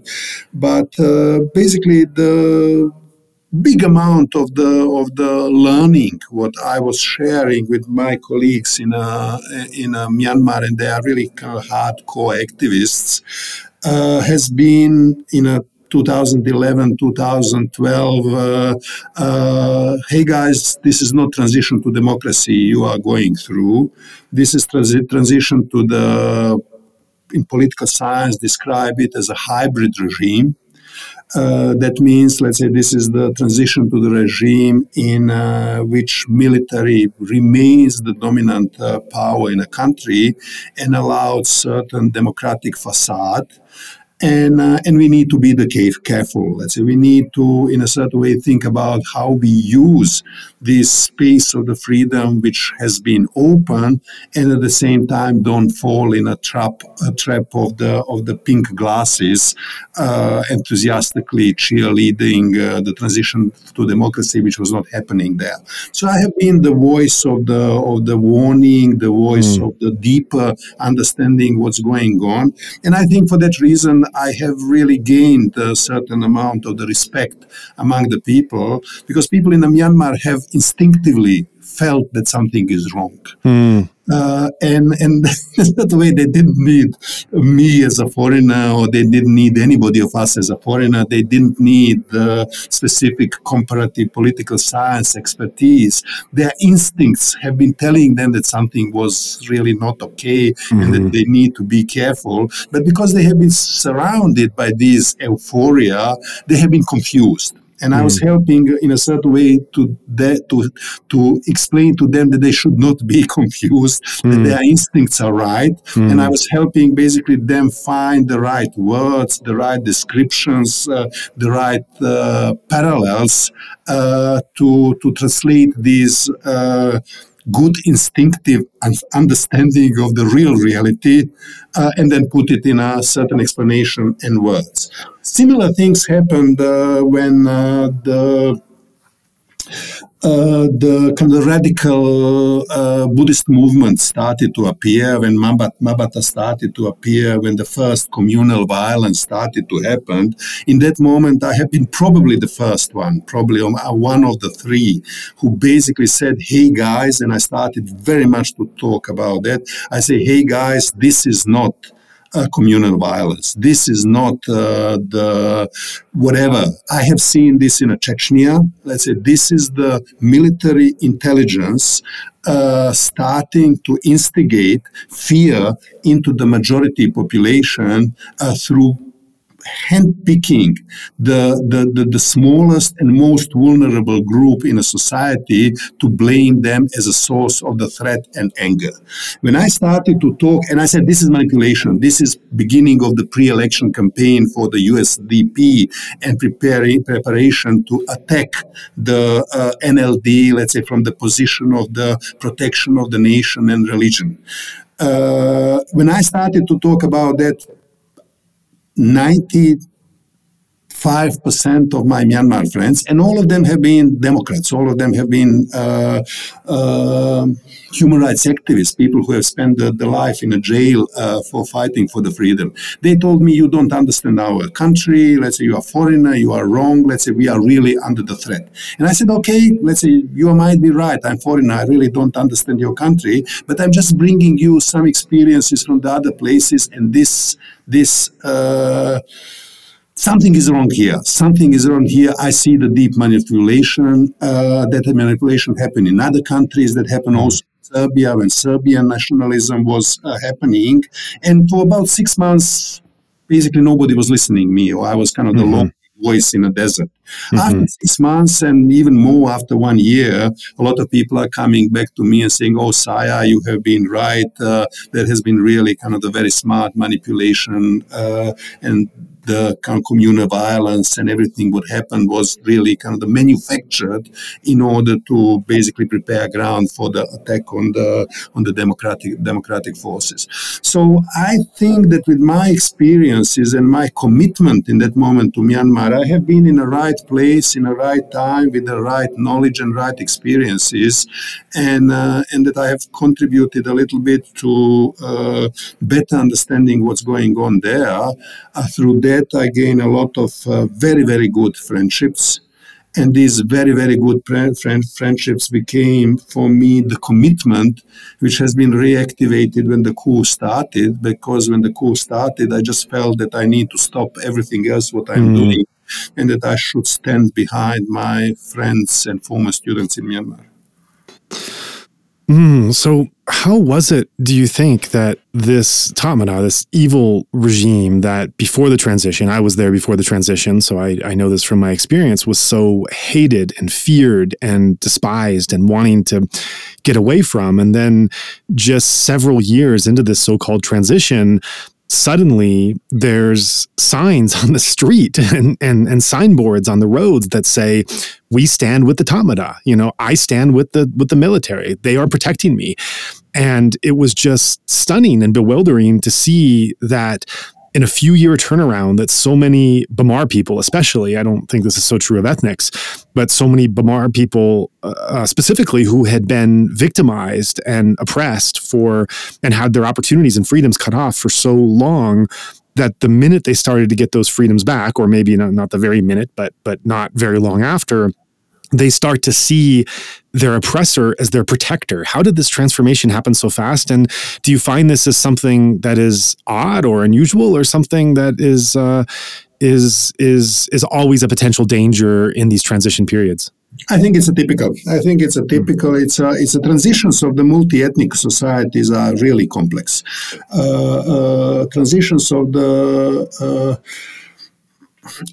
But uh, basically, the big amount of the of the learning what I was sharing with my colleagues in uh, in uh, Myanmar, and they are really kind of hardcore activists uh, has been in a 2011, 2012. Uh, uh, hey guys, this is not transition to democracy you are going through. This is transi- transition to the, in political science, describe it as a hybrid regime. Uh, that means, let's say, this is the transition to the regime in uh, which military remains the dominant uh, power in a country and allows certain democratic facade and uh, and we need to be the careful. Let's say we need to, in a certain way, think about how we use this space of the freedom which has been open, and at the same time don't fall in a trap a trap of the of the pink glasses, uh, enthusiastically cheerleading uh, the transition to democracy, which was not happening there. So I have been the voice of the of the warning, the voice mm. of the deeper understanding what's going on, and I think for that reason I have really gained a certain amount of the respect among the people because people in Myanmar have instinctively felt that something is wrong. Mm. Uh, and and that way they didn't need me as a foreigner or they didn't need anybody of us as a foreigner they didn't need the specific comparative political science expertise their instincts have been telling them that something was really not okay mm-hmm. and that mm-hmm. they need to be careful but because they have been surrounded by this euphoria they have been confused and I was hmm. helping in a certain way to de- to to explain to them that they should not be confused, mm. that their instincts are right, mm. and I was helping basically them find the right words, the right descriptions, uh, the right uh, parallels uh, to to translate these uh, good instinctive understanding of the real reality uh, and then put it in a certain explanation and words. Similar things happened uh, when uh, the the kind of radical uh, Buddhist movement started to appear, when Ma Ba Tha started to appear, when the first communal violence started to happen, in that moment I have been probably the first one, probably uh, one of the three, who basically said, hey guys, and I started very much to talk about that. I say, hey guys, this is not uh, communal violence. This is not uh, the whatever. I have seen this in Chechnya. Let's say this is the military intelligence uh, starting to instigate fear into the majority population uh, through handpicking the, the, the, the, smallest and most vulnerable group in a society to blame them as a source of the threat and anger. When I started to talk, and I said, this is manipulation, this is beginning of the pre-election campaign for the USDP and preparing preparation to attack the uh, NLD, let's say from the position of the protection of the nation and religion. Uh, when I started to talk about that, 90 95% of my Myanmar friends, and all of them have been Democrats, all of them have been uh, uh, human rights activists, people who have spent the, the life in a jail uh, for fighting for the freedom. They told me, You don't understand our country. Let's say you are foreigner, you are wrong. Let's say we are really under the threat. And I said, Okay, let's say you might be right. I'm foreigner. I really don't understand your country, but I'm just bringing you some experiences from the other places, and this this uh, something is wrong here. Something is wrong here. I see the deep manipulation uh, that manipulation happened in other countries that happened mm-hmm. also in Serbia when Serbian nationalism was uh, happening. And for about six months, basically nobody was listening me, or I was kind of the mm-hmm. lone voice in a desert. Mm-hmm. After six months and even more after one year, a lot of people are coming back to me and saying, "Oh, Saya, you have been right. Uh, there has been really kind of the very smart manipulation uh, and." The kind of communal violence and everything what happened was really kind of the manufactured in order to basically prepare ground for the attack on the on the democratic democratic forces. So I think that with my experiences and my commitment in that moment to Myanmar, I have been in the right place in the right time with the right knowledge and right experiences, and uh, and that I have contributed a little bit to uh, better understanding what's going on there uh, through that, I gained a lot of uh, very, very good friendships. And these very, very good friend, friendships became for me the commitment which has been reactivated when the coup started. Because when the coup started, I just felt that I need to stop everything else what I'm mm. doing and that I should stand behind my friends and former students in Myanmar. Mm, so, how was it, do you think, that this Tatmadaw, this evil regime that before the transition, I was there before the transition, so I, I know this from my experience, was so hated and feared and despised and wanting to get away from? And then just several years into this so called transition, suddenly there's signs on the street and, and, and signboards on the roads that say, we stand with the Tatmadaw You know, I stand with the with the military. They are protecting me. And it was just stunning and bewildering to see that in a few year turnaround that so many Bamar people, especially, I don't think this is so true of ethnics, but so many Bamar people uh, uh, specifically who had been victimized and oppressed for and had their opportunities and freedoms cut off for so long that the minute they started to get those freedoms back, or maybe not, not the very minute, but but not very long after, they start to see their oppressor as their protector. How did this transformation happen so fast? And do you find this as something that is odd or unusual, or something that is uh, is is is always a potential danger in these transition periods? I think it's a typical. I think it's a typical. It's a it's a transitions of the multi-ethnic societies are really complex. Uh, uh, transitions of the uh,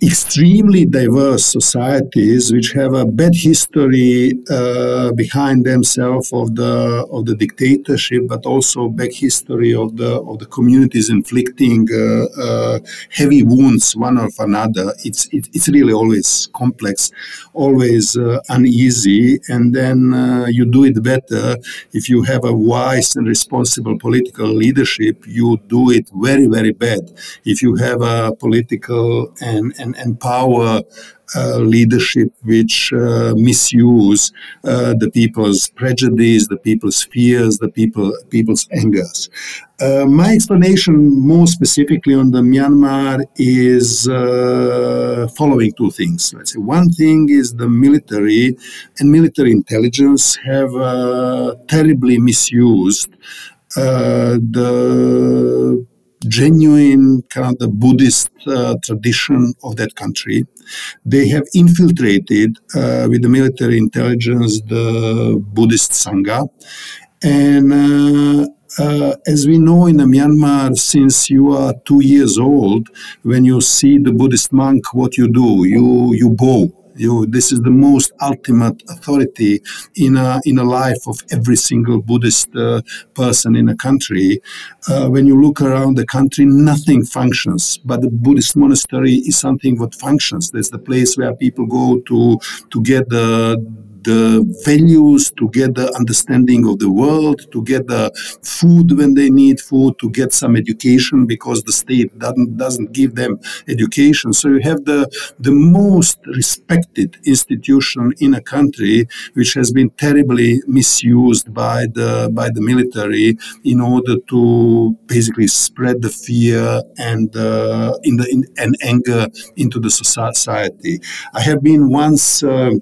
extremely diverse societies which have a bad history uh, behind themselves of the of the dictatorship, but also back history of the of the communities inflicting uh, uh, heavy wounds one of another. It's it, it's really always complex, always uh, uneasy, and then uh, you do it better if you have a wise and responsible political leadership. You do it very very bad if you have a political and and, and empower uh, leadership which uh, misuse uh, the people's prejudice, the people's fears, the people people's angers. Uh, my explanation, more specifically on the Myanmar, is uh, following two things. Let's say one thing is the military and military intelligence have uh, terribly misused the genuine kind of the Buddhist uh, tradition of that country. They have infiltrated uh, with the military intelligence the Buddhist Sangha. And uh, uh, as we know in Myanmar, since you are two years old, when you see the Buddhist monk, what you do? You you bow you, this is the most ultimate authority in a, in a life of every single Buddhist uh, person in a country. Uh, when you look around the country, nothing functions, but the Buddhist monastery is something that functions. That's the place where people go to to get the the values, to get the understanding of the world, to get the food when they need food, to get some education because the state doesn't doesn't give them education. So you have the the most respected institution in a country which has been terribly misused by the by the military in order to basically spread the fear and uh, in the in, and anger into the society. I have been once. Uh,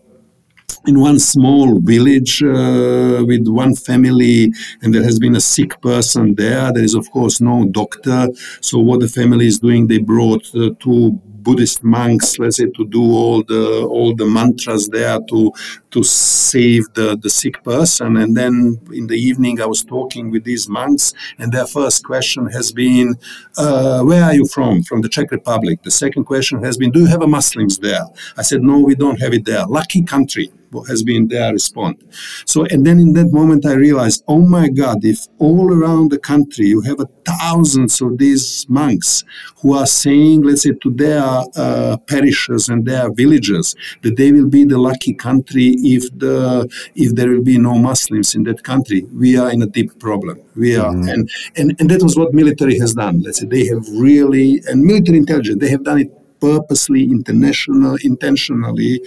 in one small village uh, with one family, and there has been a sick person there. There is, of course, no doctor. So, what the family is doing, they brought uh, two Buddhist monks, let's say, to do all the all the mantras there to to save the, the sick person. And then in the evening, I was talking with these monks, and their first question has been, uh, "Where are you from? From the Czech Republic." The second question has been, "Do you have a Muslims there?" I said, "No, we don't have it there. Lucky country." has been their response. So, and then in that moment, I realized, oh my God, if all around the country you have thousands of these monks who are saying, let's say, to their uh, parishes and their villages that they will be the lucky country if the if there will be no Muslims in that country, we are in a deep problem. We are, mm-hmm. and, and and that was what military has done. Let's say they have really, and military intelligence, they have done it purposely, international, intentionally,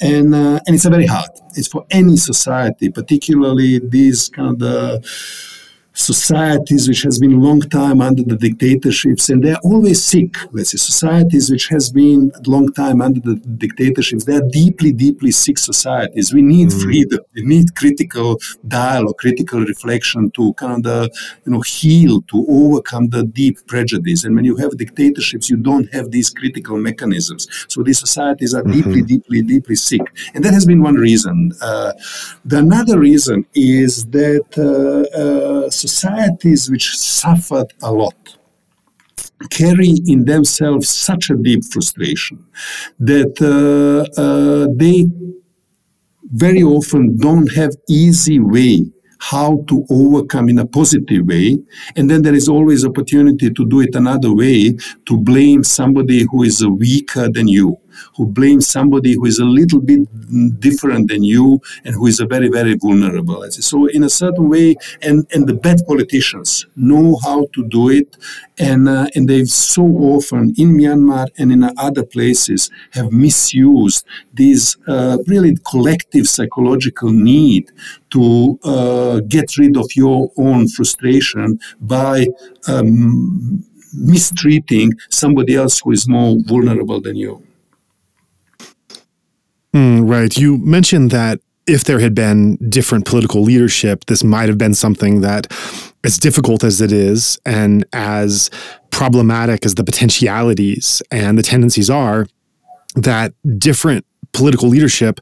and uh, and it's a very hard. It's for any society, particularly these kind of societies which has been long time under the dictatorships and they're always sick let's say. Societies which has been long time under the dictatorships they're deeply deeply sick societies. We need mm. freedom. We need critical dialogue critical reflection to kind of you know heal to overcome the deep prejudice. And when you have dictatorships you don't have these critical mechanisms. So these societies are mm-hmm. deeply deeply deeply sick. And that has been one reason. Uh, the another reason is that uh, uh, societies which suffered a lot carry in themselves such a deep frustration that uh, uh, they very often don't have easy way how to overcome in a positive way. And then there is always opportunity to do it another way to blame somebody who is weaker than you who blames somebody who is a little bit different than you and who is a very, very vulnerable. So, in a certain way, and, and the bad politicians know how to do it, and, uh, and they've so often in Myanmar and in other places have misused this uh, really collective psychological need to uh, get rid of your own frustration by um, mistreating somebody else who is more vulnerable than you. Mm, right. You mentioned that if there had been different political leadership, this might have been something that, as difficult as it is and as problematic as the potentialities and the tendencies are, that different political leadership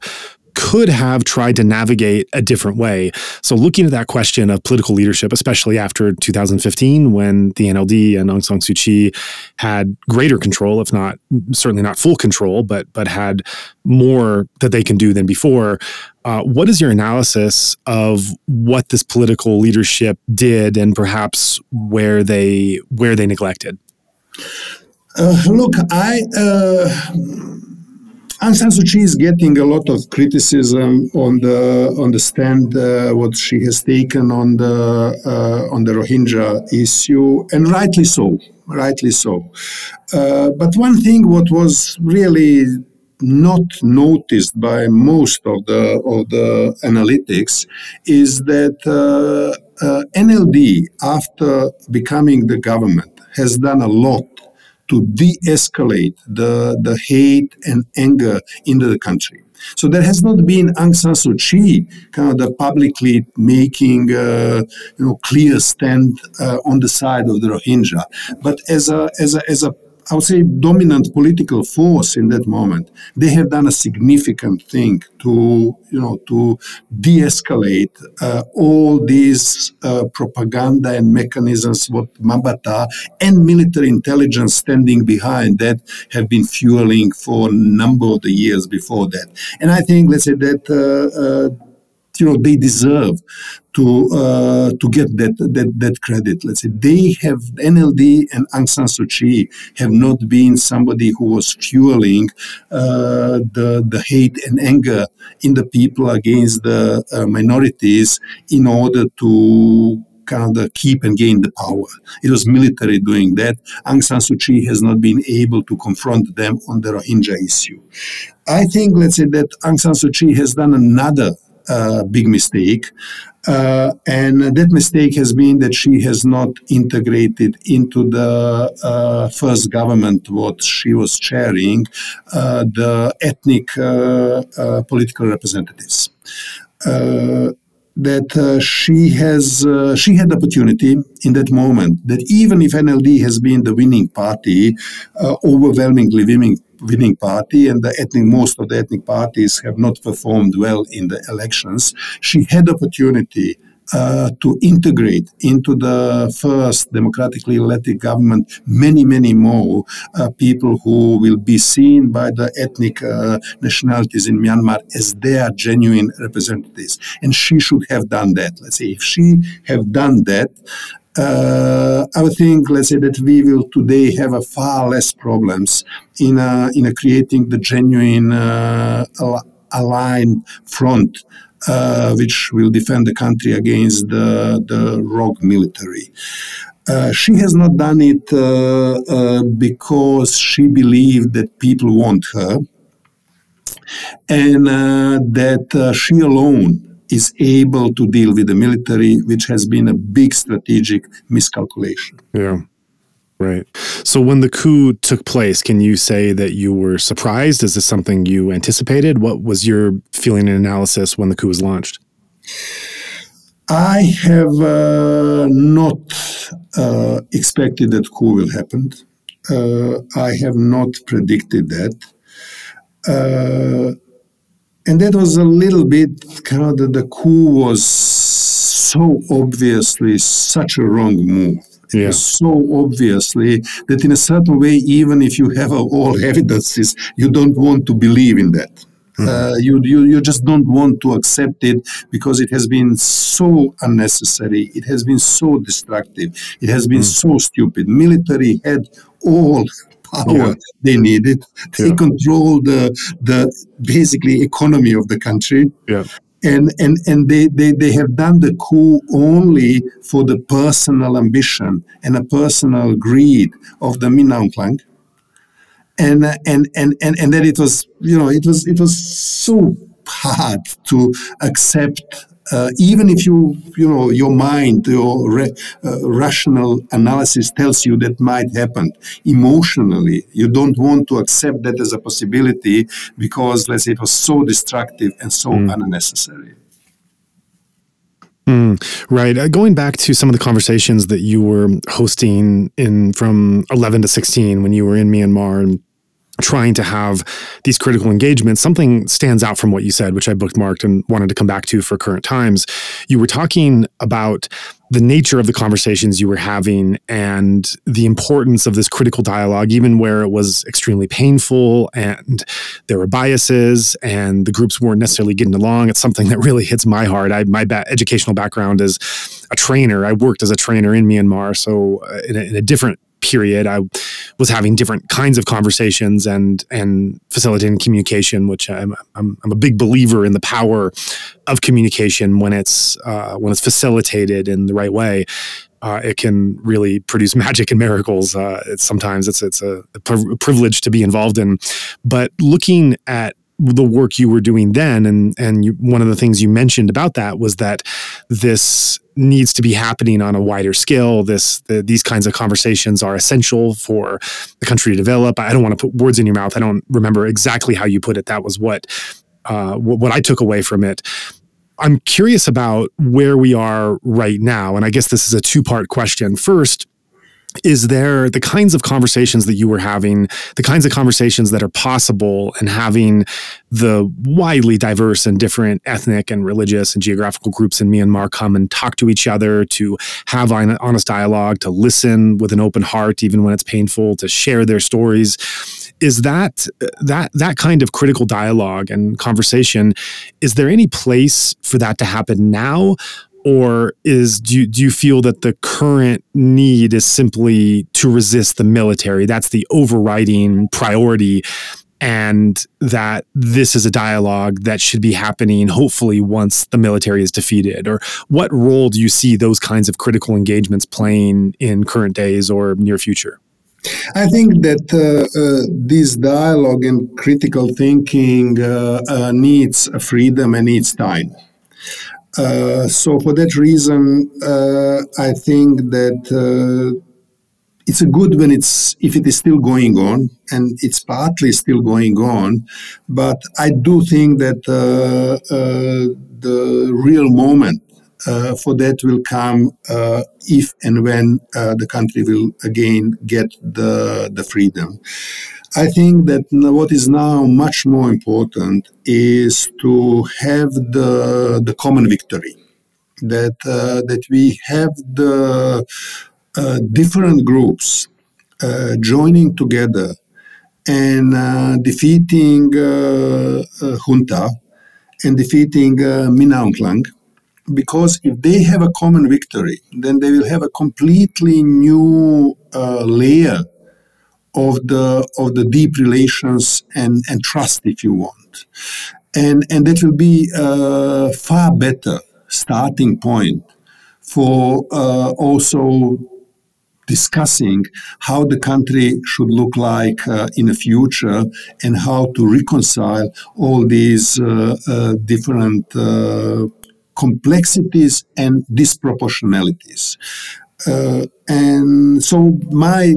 could have tried to navigate a different way. So, looking at that question of political leadership, especially after 2015, when the NLD and Aung San Suu Kyi had greater control, if not certainly not full control, but but had more that they can do than before. Uh, what is your analysis of what this political leadership did, and perhaps where they where they neglected? Uh, look, I. Uh Aung San Suu Kyi is getting a lot of criticism on the on the stand uh, what she has taken on the uh, on the Rohingya issue, and rightly so, rightly so. Uh, but one thing what was really not noticed by most of the of the analytics is that uh, uh, NLD, after becoming the government, has done a lot to de-escalate the, the hate and anger into the country. So there has not been Aung San Suu Kyi kind of publicly making uh, you know clear stand uh, on the side of the Rohingya, but as a as a as a I would say, dominant political force in that moment, they have done a significant thing to, you know, to de-escalate uh, all these uh, propaganda and mechanisms, what Ma Ba Tha and military intelligence standing behind that have been fueling for a number of the years before that. And I think, let's say that. Uh, uh you know they deserve to uh, to get that, that that credit. Let's say they have NLD and Aung San Suu Kyi have not been somebody who was fueling uh, the the hate and anger in the people against the uh, minorities in order to kind of keep and gain the power. It was military doing that. Aung San Suu Kyi has not been able to confront them on the Rohingya issue. I think, let's say, that Aung San Suu Kyi has done another uh, big mistake. Uh, and that mistake has been that she has not integrated into the uh, first government what she was chairing uh, the ethnic uh, political representatives that she has she had the opportunity in that moment that even if NLD has been the winning party, overwhelmingly winning winning party, and the ethnic most of the ethnic parties have not performed well in the elections, she had opportunity uh, to integrate into the first democratically elected government many, many more uh, people who will be seen by the ethnic uh, nationalities in Myanmar as their genuine representatives. And she should have done that. Let's say if she have done that, uh, I would think, let's say, that we will today have a far less problems in uh, in creating the genuine uh, aligned front uh, which will defend the country against the, the rogue military. Uh, she has not done it uh, uh because she believed that people want her and uh, that she alone is able to deal with the military, which has been a big strategic miscalculation. Yeah. Right. So when the coup took place, can you say that you were surprised? Is this something you anticipated? What was your feeling and analysis when the coup was launched? I have uh, not uh, expected that coup will happen. Uh, I have not predicted that. And that was a little bit kind of that the coup was so obviously such a wrong move yeah. so obviously that in a certain way, even if you have all evidences, you don't want to believe in that. Mm-hmm. Uh, you, you, you just don't want to accept it because it has been so unnecessary. It has been so destructive. It has been mm-hmm. so stupid. Military had all power yeah. they needed. They yeah. controlled the the basically economy of the country. Yeah and and and they, they they have done the coup only for the personal ambition and a personal greed of the Min Aung And, and and and and then it was you know it was it was so hard to accept uh, even if you you know your mind your re, uh, rational analysis tells you that might happen emotionally you don't want to accept that as a possibility because let's say it was so destructive and so mm. unnecessary Mm, right. Uh, going back to some of the conversations that you were hosting in from 11 to 16 when you were in Myanmar and trying to have these critical engagements, something stands out from what you said, which I bookmarked and wanted to come back to for current times. You were talking about the nature of the conversations you were having and the importance of this critical dialogue, even where it was extremely painful and there were biases and the groups weren't necessarily getting along. It's something that really hits my heart. I, my ba- educational background is a trainer. I worked as a trainer in Myanmar, so uh, in, a, in a different period, I was having different kinds of conversations and and facilitating communication, which I'm I'm, I'm a big believer in the power of communication when it's uh, when it's facilitated in the right way. Uh, it can really produce magic and miracles. Uh, it's, sometimes it's it's a, a privilege to be involved in, but looking at the work you were doing then. And and you, one of the things you mentioned about that was that this needs to be happening on a wider scale. This the, these kinds of conversations are essential for the country to develop. I don't want to put words in your mouth. I don't remember exactly how you put it. That was what uh, what, what i took away from it. I'm curious about where we are right now. And i guess this is a two part question. First is there the kinds of conversations that you were having, the kinds of conversations that are possible, and having the widely diverse and different ethnic and religious and geographical groups in Myanmar come and talk to each other, to have an honest dialogue, to listen with an open heart, even when it's painful, to share their stories? Is that that that kind of critical dialogue and conversation? Is there any place for that to happen now? Or is do you, do you feel that the current need is simply to resist the military? That's the overriding priority and that this is a dialogue that should be happening hopefully once the military is defeated? Or what role do you see those kinds of critical engagements playing in current days or near future? I think that uh, uh, this dialogue and critical thinking uh, uh needs freedom and needs time. Uh, so for that reason, uh, I think that uh, it's a good when it's if it is still going on, and it's partly still going on. But I do think that uh, uh, the real moment for that will come if and when the country will again get the the freedom. I think that what is now much more important is to have the, the common victory. That, uh, that we have the uh, different groups uh, joining together and uh, defeating uh, uh, junta and defeating uh, Min Aung Hlaing because if they have a common victory, then they will have a completely new uh, layer of the of the deep relations and and trust, if you want, and and that will be a far better starting point for uh, also discussing how the country should look like uh, in the future and how to reconcile all these uh, uh, different uh, complexities and disproportionalities. Uh, and so my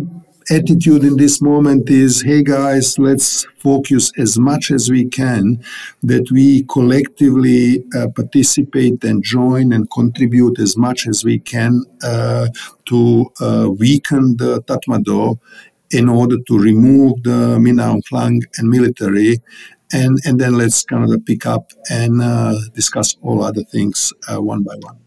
attitude in this moment is hey guys let's focus as much as we can that we collectively uh, participate and join and contribute as much as we can uh, to uh, weaken the Tatmadaw in order to remove the Min Aung Hlaing and military. And and then let's kind of pick up and uh, discuss all other things uh, one by one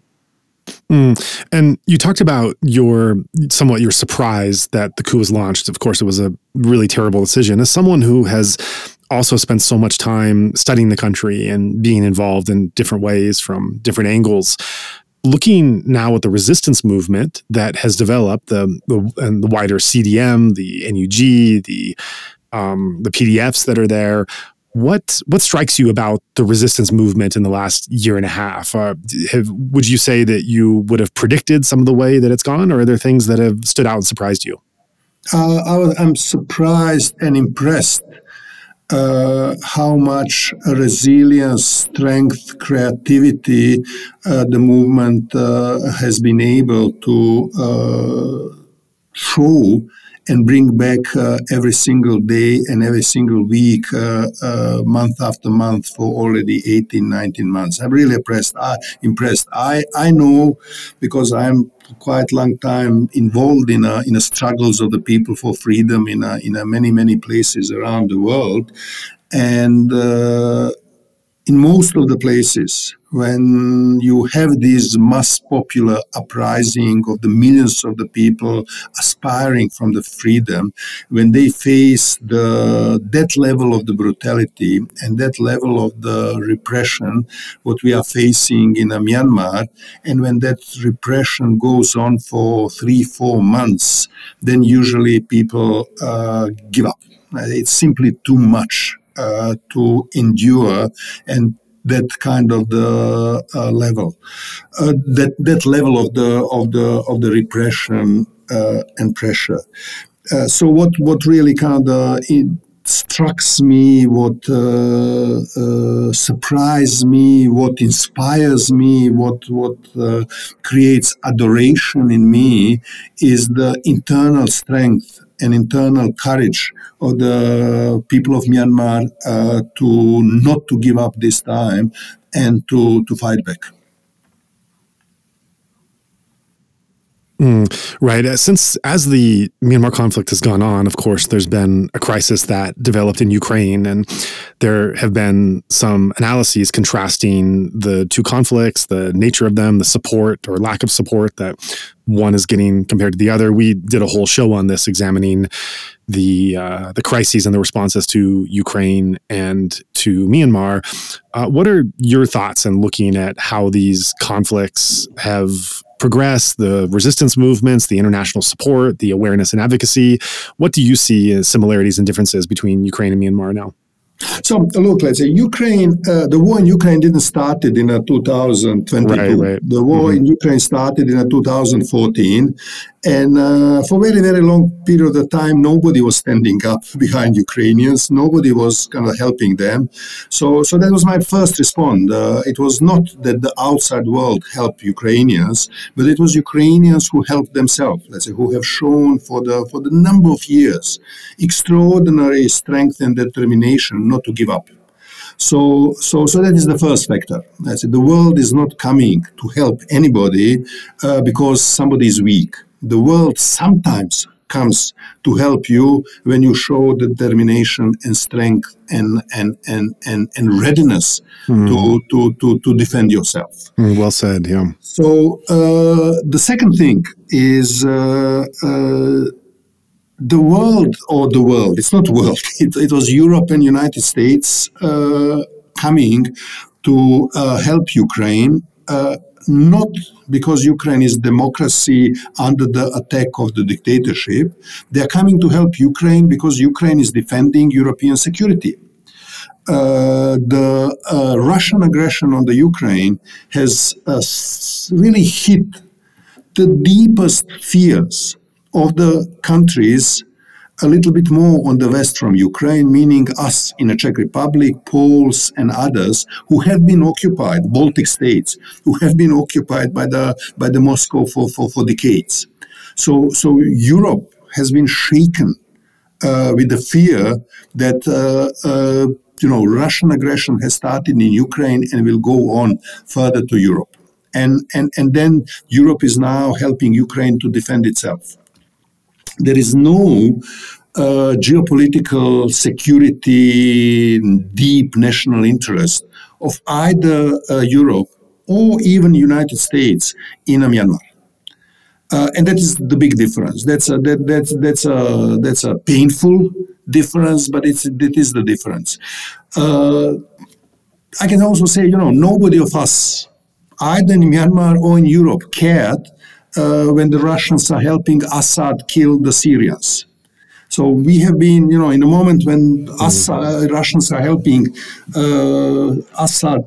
Mm. And you talked about your somewhat your surprise that the coup was launched. Of course, it was a really terrible decision. As someone who has also spent so much time studying the country and being involved in different ways from different angles, looking now at the resistance movement that has developed, the the, and the wider CDM, the NUG, the um, the PDFs that are there, what what strikes you about the resistance movement in the last year and a half? Uh, have, would you say that you would have predicted some of the way that it's gone, or are there things that have stood out and surprised you? Uh, I am surprised and impressed uh, how much resilience, strength, creativity uh, the movement uh, has been able to uh, show and bring back uh, every single day and every single week, uh, uh, month after month for already 18, 19 months. I'm really impressed. I, impressed. I, I know because I'm quite long time involved in a, in a struggles of the people for freedom in a, in a many many places around the world, and in most of the places when you have this mass popular uprising of the millions of the people aspiring from the freedom when they face the that level of the brutality and that level of the repression what we are facing in myanmar and when that repression goes on for three four months then usually people uh, give up. It's simply too much uh, to endure and that kind of the uh, level, uh, that that level of the of the of the repression uh, and pressure. Uh, so what what really kind of strikes me, what surprises me, what inspires me, what what creates adoration in me is the internal strength and internal courage of the people of Myanmar uh, to not to give up this time and to, to fight back. Mm, right. Uh, since as the Myanmar conflict has gone on, of course, there's been a crisis that developed in Ukraine, and there have been some analyses contrasting the two conflicts, the nature of them, the support or lack of support that one is getting compared to the other. We did a whole show on this, examining the uh, the crises and the responses to Ukraine and to Myanmar. Uh, what are your thoughts in looking at how these conflicts have progressed, the resistance movements, the international support, the awareness and advocacy. What do you see as similarities and differences between Ukraine and Myanmar now? So look, let's say Ukraine, uh, the war in Ukraine didn't started in uh, 2022. Right, right. The war mm-hmm. in Ukraine started in uh, 2014, and uh, for very very long period of time, nobody was standing up behind Ukrainians. Nobody was kind of helping them. So so that was my first response. Uh, it was not that the outside world helped Ukrainians, but it was Ukrainians who helped themselves. Let's say who have shown for the for the number of years extraordinary strength and determination not to give up. So, so, so that is the first factor. I said the world is not coming to help anybody uh, because somebody is weak. The world sometimes comes to help you when you show determination and strength and and and and, and readiness mm. to, to to to defend yourself. Mm, well said. Yeah. So uh, the second thing is. Uh, uh, the world or the world? It's not world. It, it was europe and united states uh, coming to uh, help ukraine uh, not because ukraine is democracy under the attack of the dictatorship. They are coming to help ukraine because ukraine is defending european security. Uh, the uh, Russian aggression on the Ukraine has uh, really hit the deepest fears of the countries a little bit more on the west from Ukraine, meaning us in the Czech Republic, Poles, and others who have been occupied, Baltic states, who have been occupied by the by the Moscow for, for, for decades. So so Europe has been shaken uh, with the fear that uh, uh, you know Russian aggression has started in Ukraine and will go on further to Europe. And, and, and then Europe is now helping Ukraine to defend itself there is no uh, geopolitical security, deep national interest of either uh, Europe or even United States in Myanmar. Uh, and that is the big difference. That's a, that, that's, that's, a, that's a painful difference, but it's, it is the difference. Uh, I can also say, you know, nobody of us, either in Myanmar or in Europe, cared uh, when the Russians are helping Assad kill the Syrians. So we have been, you know, in a moment when Assad, uh, Russians are helping uh, Assad,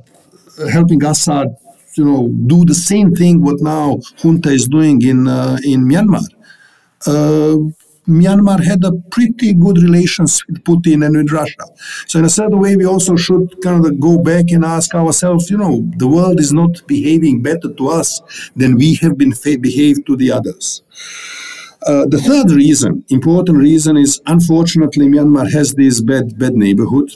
helping Assad, you know, do the same thing what now junta is doing in uh, in Myanmar. Uh, Myanmar had a pretty good relations with Putin and with Russia. So in a certain way, we also should kind of go back and ask ourselves, you know, the world is not behaving better to us than we have been behaved to the others. Uh, the third reason, important reason, is unfortunately Myanmar has this bad bad neighborhood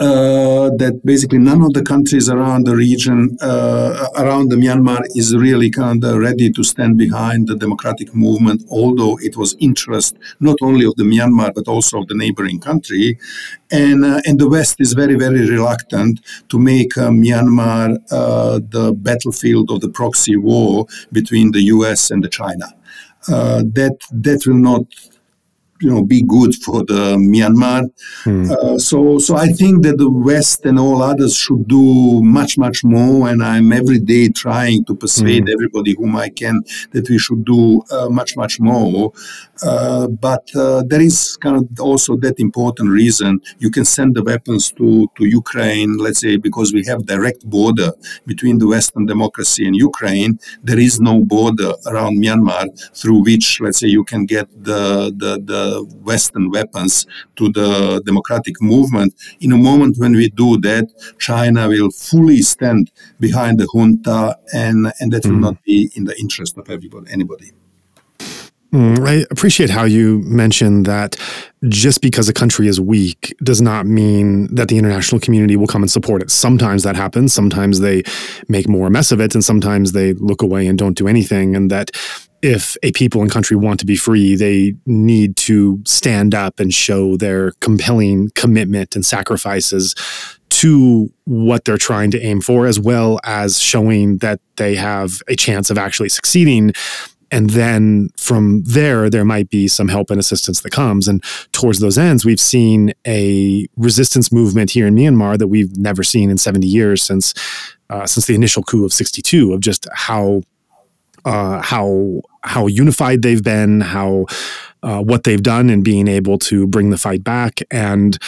uh, that basically none of the countries around the region, uh, around the Myanmar, is really kind of ready to stand behind the democratic movement, although it was interest not only of the Myanmar but also of the neighboring country, and uh, and the West is very very reluctant to make uh, Myanmar uh, the battlefield of the proxy war between the U.S. and the China. Uh, that that will not you know be good for the Myanmar. Hmm. Uh, so so I think that the West and all others should do much much more, and I'm every day trying to persuade hmm. everybody whom I can that we should do uh, much much more. Uh, but uh, there is kind of also that important reason you can send the weapons to to Ukraine, let's say because we have direct border between the Western democracy and Ukraine. There is no border around Myanmar through which let's say you can get the the, the Western weapons to the democratic movement. In a moment when we do that, China will fully stand behind the junta, and, and that mm. will not be in the interest of everybody, anybody. Mm, I appreciate how you mentioned that just because a country is weak does not mean that the international community will come and support it. Sometimes that happens. Sometimes they make more mess of it, and sometimes they look away and don't do anything. And that if a people and country want to be free, they need to stand up and show their compelling commitment and sacrifices to what they're trying to aim for, as well as showing that they have a chance of actually succeeding. And then from there, there might be some help and assistance that comes. And towards those ends, we've seen a resistance movement here in Myanmar that we've never seen in 70 years since uh, since the initial coup of 62 of just how uh, how how unified they've been, how uh, what they've done in being able to bring the fight back. And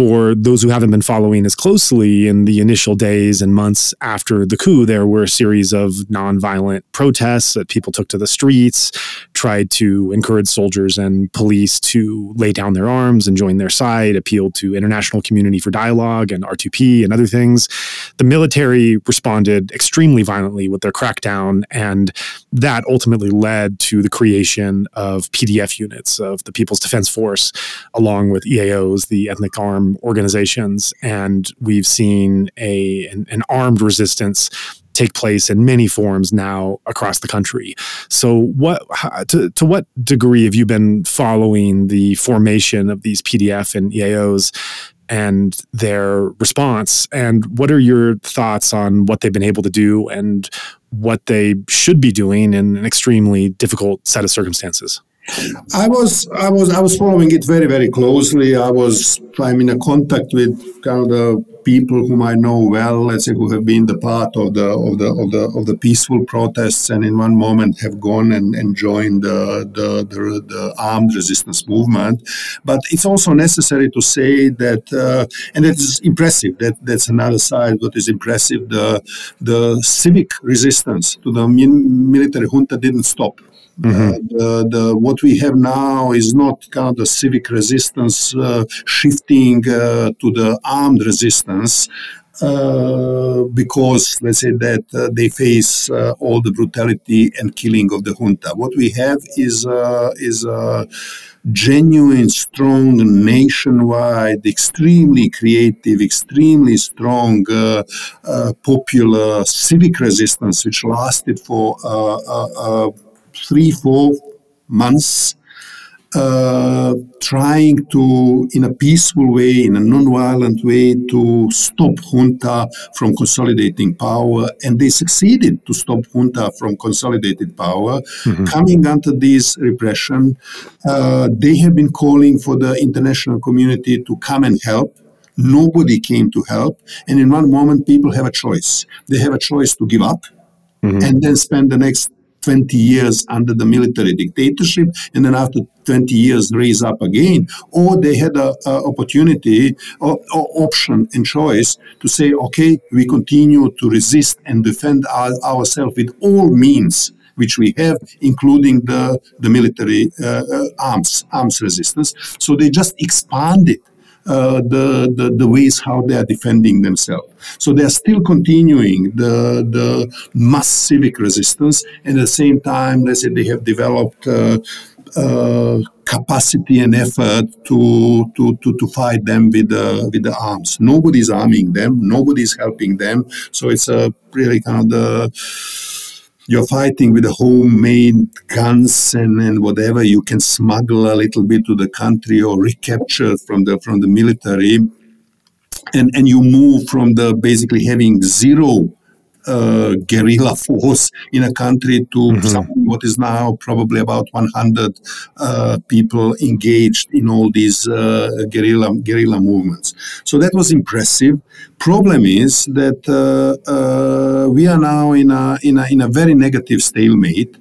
for those who haven't been following as closely in the initial days and months after the coup, there were a series of nonviolent protests that people took to the streets, tried to encourage soldiers and police to lay down their arms and join their side, appealed to international community for dialogue and R2P and other things. The military responded extremely violently with their crackdown, and that ultimately led to the creation of PDF units of the People's Defense Force, along with EAOs, the ethnic organizations, and we've seen a an, an armed resistance take place in many forms now across the country. So, what to, to what degree have you been following the formation of these PDF and EAOs and their response? And what are your thoughts on what they've been able to do and what they should be doing in an extremely difficult set of circumstances? I was I was I was following it very very closely. I was I'm in a contact with kind of the people whom I know well, let's say who have been the part of the of the of the of the peaceful protests and in one moment have gone and, and joined the, the, the, the armed resistance movement. But it's also necessary to say that uh, and it is impressive that that's another side what is impressive the the civic resistance to the military junta didn't stop Mm-hmm. Uh, the, the, what we have now is not kind of the civic resistance uh, shifting uh, to the armed resistance. Uh, because let's say that uh, they face uh, all the brutality and killing of the junta. What we have is is a genuine, strong, nationwide, extremely creative, extremely strong, popular civic resistance, which lasted for three, four months uh, trying to, in a peaceful way, in a non-violent way, to stop junta from consolidating power, and they succeeded to stop junta from consolidated power. Mm-hmm. Coming under this repression, uh, they have been calling for the international community to come and help. Nobody came to help, and in one moment, people have a choice. They have a choice to give up. Mm-hmm. And then spend the next 20 years under the military dictatorship and then after 20 years raise up again or they had a, a opportunity or, or, option and choice to say okay we continue to resist and defend our, ourselves with all means which we have, including the, the military uh, uh arms arms resistance. So they just expanded uh, the, the, the ways how they are defending themselves. So they are still continuing the, the mass civic resistance, and at the same time, let's say they have developed uh, uh, capacity and effort to, to, to, to fight them with the, with the arms. Nobody's arming them, nobody's helping them. So it's a really kind of the you're fighting with the homemade guns and, and whatever you can smuggle a little bit to the country or recapture from the from the military. And and you move from the basically having zero uh, guerrilla force in a country to mm-hmm. what is now probably about 100 uh, people engaged in all these uh, guerrilla guerrilla movements. So that was impressive. Problem is that uh, uh, we are now in a, in a in a very negative stalemate,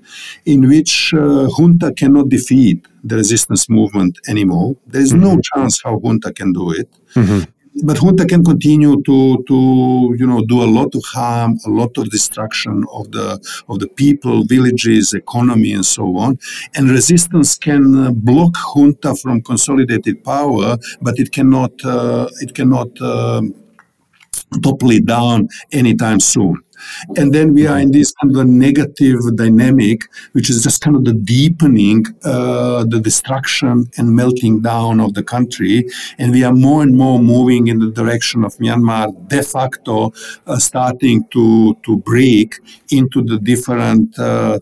in which uh, junta cannot defeat the resistance movement anymore. There is mm-hmm. no chance how junta can do it. Mm-hmm but junta can continue to to you know do a lot of harm, a lot of destruction of the of the people, villages, economy, and so on. And resistance can uh, block junta from consolidated power, but it cannot uh, it cannot um, topple it down anytime soon. And then we are in this kind of a negative dynamic, which is just kind of the deepening, uh, the destruction and melting down of the country. And we are more and more moving in the direction of Myanmar de facto uh, starting to, to break into the different uh,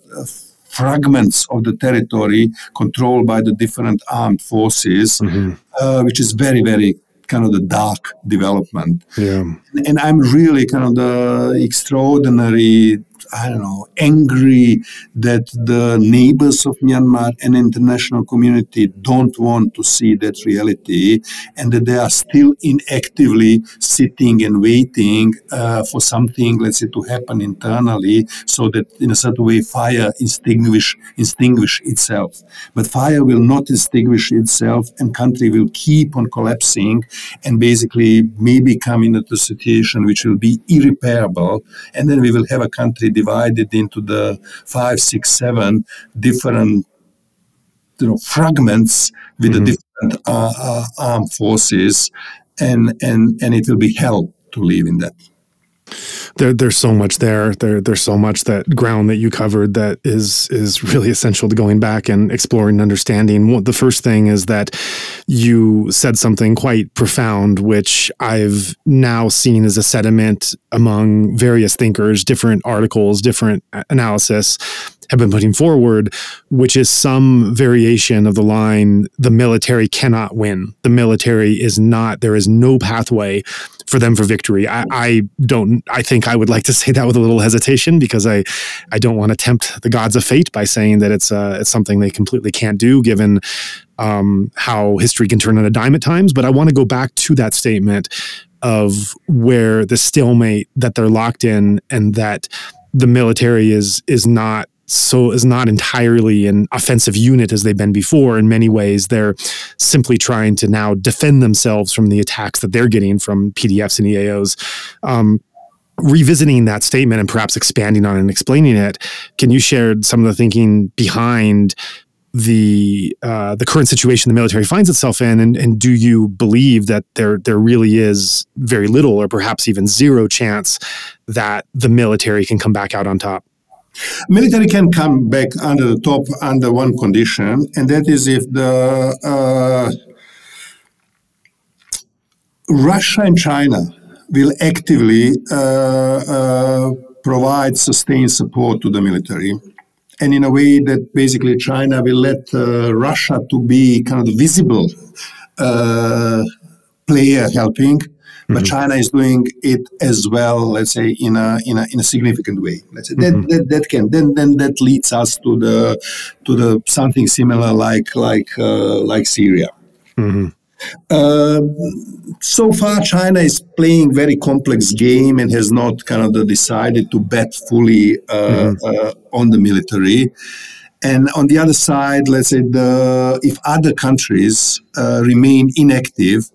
fragments of the territory controlled by the different armed forces, mm-hmm. uh, which is very, very kind of the dark development. Yeah. And I'm really kind of the extraordinary I don't know, angry that the neighbors of Myanmar and international community don't want to see that reality and that they are still inactively sitting and waiting uh, for something, let's say, to happen internally so that in a certain way fire extinguish, extinguish itself. But fire will not extinguish itself and country will keep on collapsing and basically maybe come into a situation which will be irreparable and then we will have a country divided into the five, six, seven different you know fragments with mm-hmm. the different uh, uh, armed forces, and and and it will be hell to live in that there, there's so much there. There, there's so much that ground that you covered that is is really essential to going back and exploring and understanding. The first thing is that you said something quite profound, which I've now seen as a sediment among various thinkers, different articles, different analysis have been putting forward, which is some variation of the line the military cannot win. The military is not, there is no pathway for them for victory. I, I, don't. I think I would like to say that with a little hesitation because I, I don't want to tempt the gods of fate by saying that it's uh, it's something they completely can't do given um, how history can turn on a dime at times. But I want to go back to that statement of where the stalemate that they're locked in and that the military is is not so is not entirely an offensive unit as they've been before. In many ways, they're simply trying to now defend themselves from the attacks that they're getting from PDFs and EAOs. Um, revisiting that statement and perhaps expanding on it and explaining it, can you share some of the thinking behind the uh, the current situation the military finds itself in, and, and do you believe that there there really is very little or perhaps even zero chance that the military can come back out on top? Military can come back under the top under one condition, and that is if the uh, Russia and China will actively uh, uh, provide sustained support to the military, and in a way that basically China will let uh, Russia to be kind of visible uh, player helping but mm-hmm. China is doing it as well. Let's say in a in a in a significant way. Let's say mm-hmm. that, that that can then then that leads us to the to the something similar like like uh, like Syria. Mm-hmm. Uh, so far, China is playing very complex game and has not kind of decided to bet fully uh, mm-hmm. uh, on the military. And on the other side, let's say the if other countries uh, remain inactive,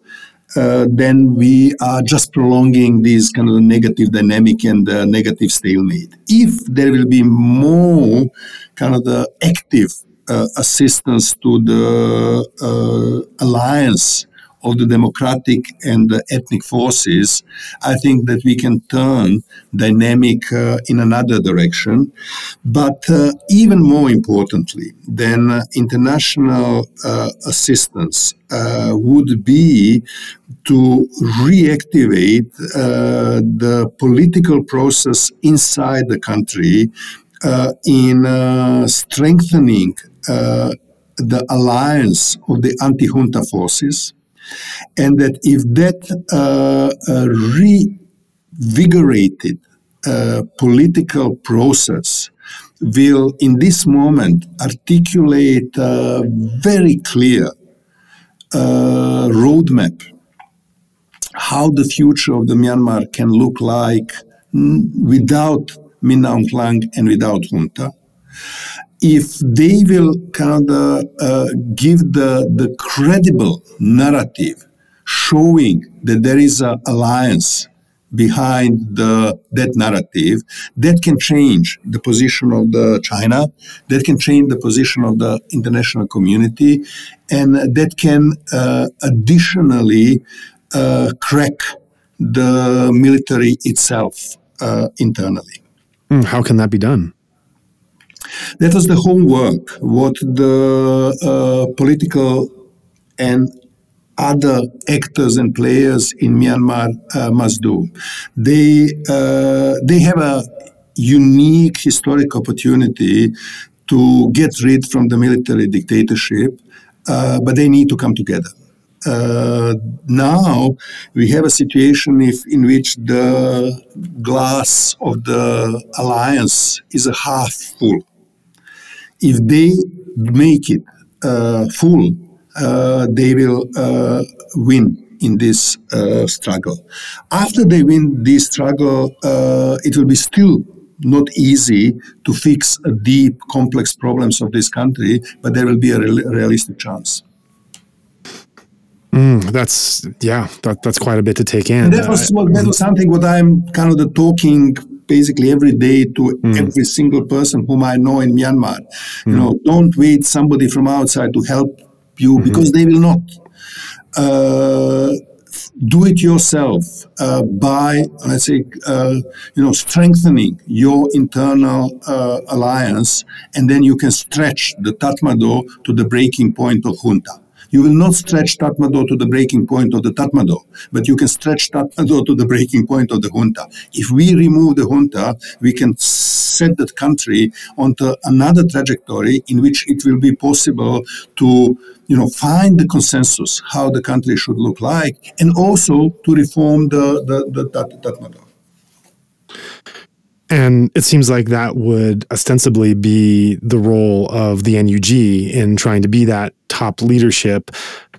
uh, then we are just prolonging this kind of negative dynamic and uh, negative stalemate. If there will be more kind of the active uh, assistance to the uh, alliance of the democratic and the ethnic forces, I think that we can turn dynamic uh, in another direction. But uh, even more importantly than uh, international uh, assistance uh, would be to reactivate uh, the political process inside the country in strengthening the alliance of the anti junta forces, and that if that uh, uh, revigorated uh, political process will, in this moment, articulate a very clear uh, roadmap how the future of the Myanmar can look like without Min Aung Hlaing and without junta if they will kind of uh, give the, the credible narrative showing that there is an alliance behind the that narrative that can change the position of the China, that can change the position of the international community, and that can uh, additionally uh, crack the military itself uh, internally. Hmm, how can that be done? That was the homework, what the uh, political and other actors and players in Myanmar uh, must do. They, uh, they have a unique historic opportunity to get rid from the military dictatorship, uh, but they need to come together. Uh, now we have a situation if, in which the glass of the alliance is a half full if they make it uh, full, uh, they will uh, win in this uh, struggle. After they win this struggle, uh, it will be still not easy to fix deep, complex problems of this country, but there will be a real, realistic chance. Mm, that's yeah, that, that's quite a bit to take in. And that was that was something what I'm kind of the talking basically every day to mm. every single person whom I know in Myanmar. Mm. You know, don't wait somebody from outside to help you mm-hmm. because they will not. Uh, do it yourself uh, by, let's say, uh, you know, strengthening your internal uh, alliance, and then you can stretch the Tatmadaw to the breaking point of junta. You will not stretch Tatmadaw to the breaking point of the Tatmadaw, but you can stretch Tatmadaw to the breaking point of the junta. If we remove the junta, we can set that country onto another trajectory in which it will be possible to you know find the consensus how the country should look like and also to reform the the, the, the Tatmadaw. And it seems like that would ostensibly be the role of the NUG in trying to be that top leadership.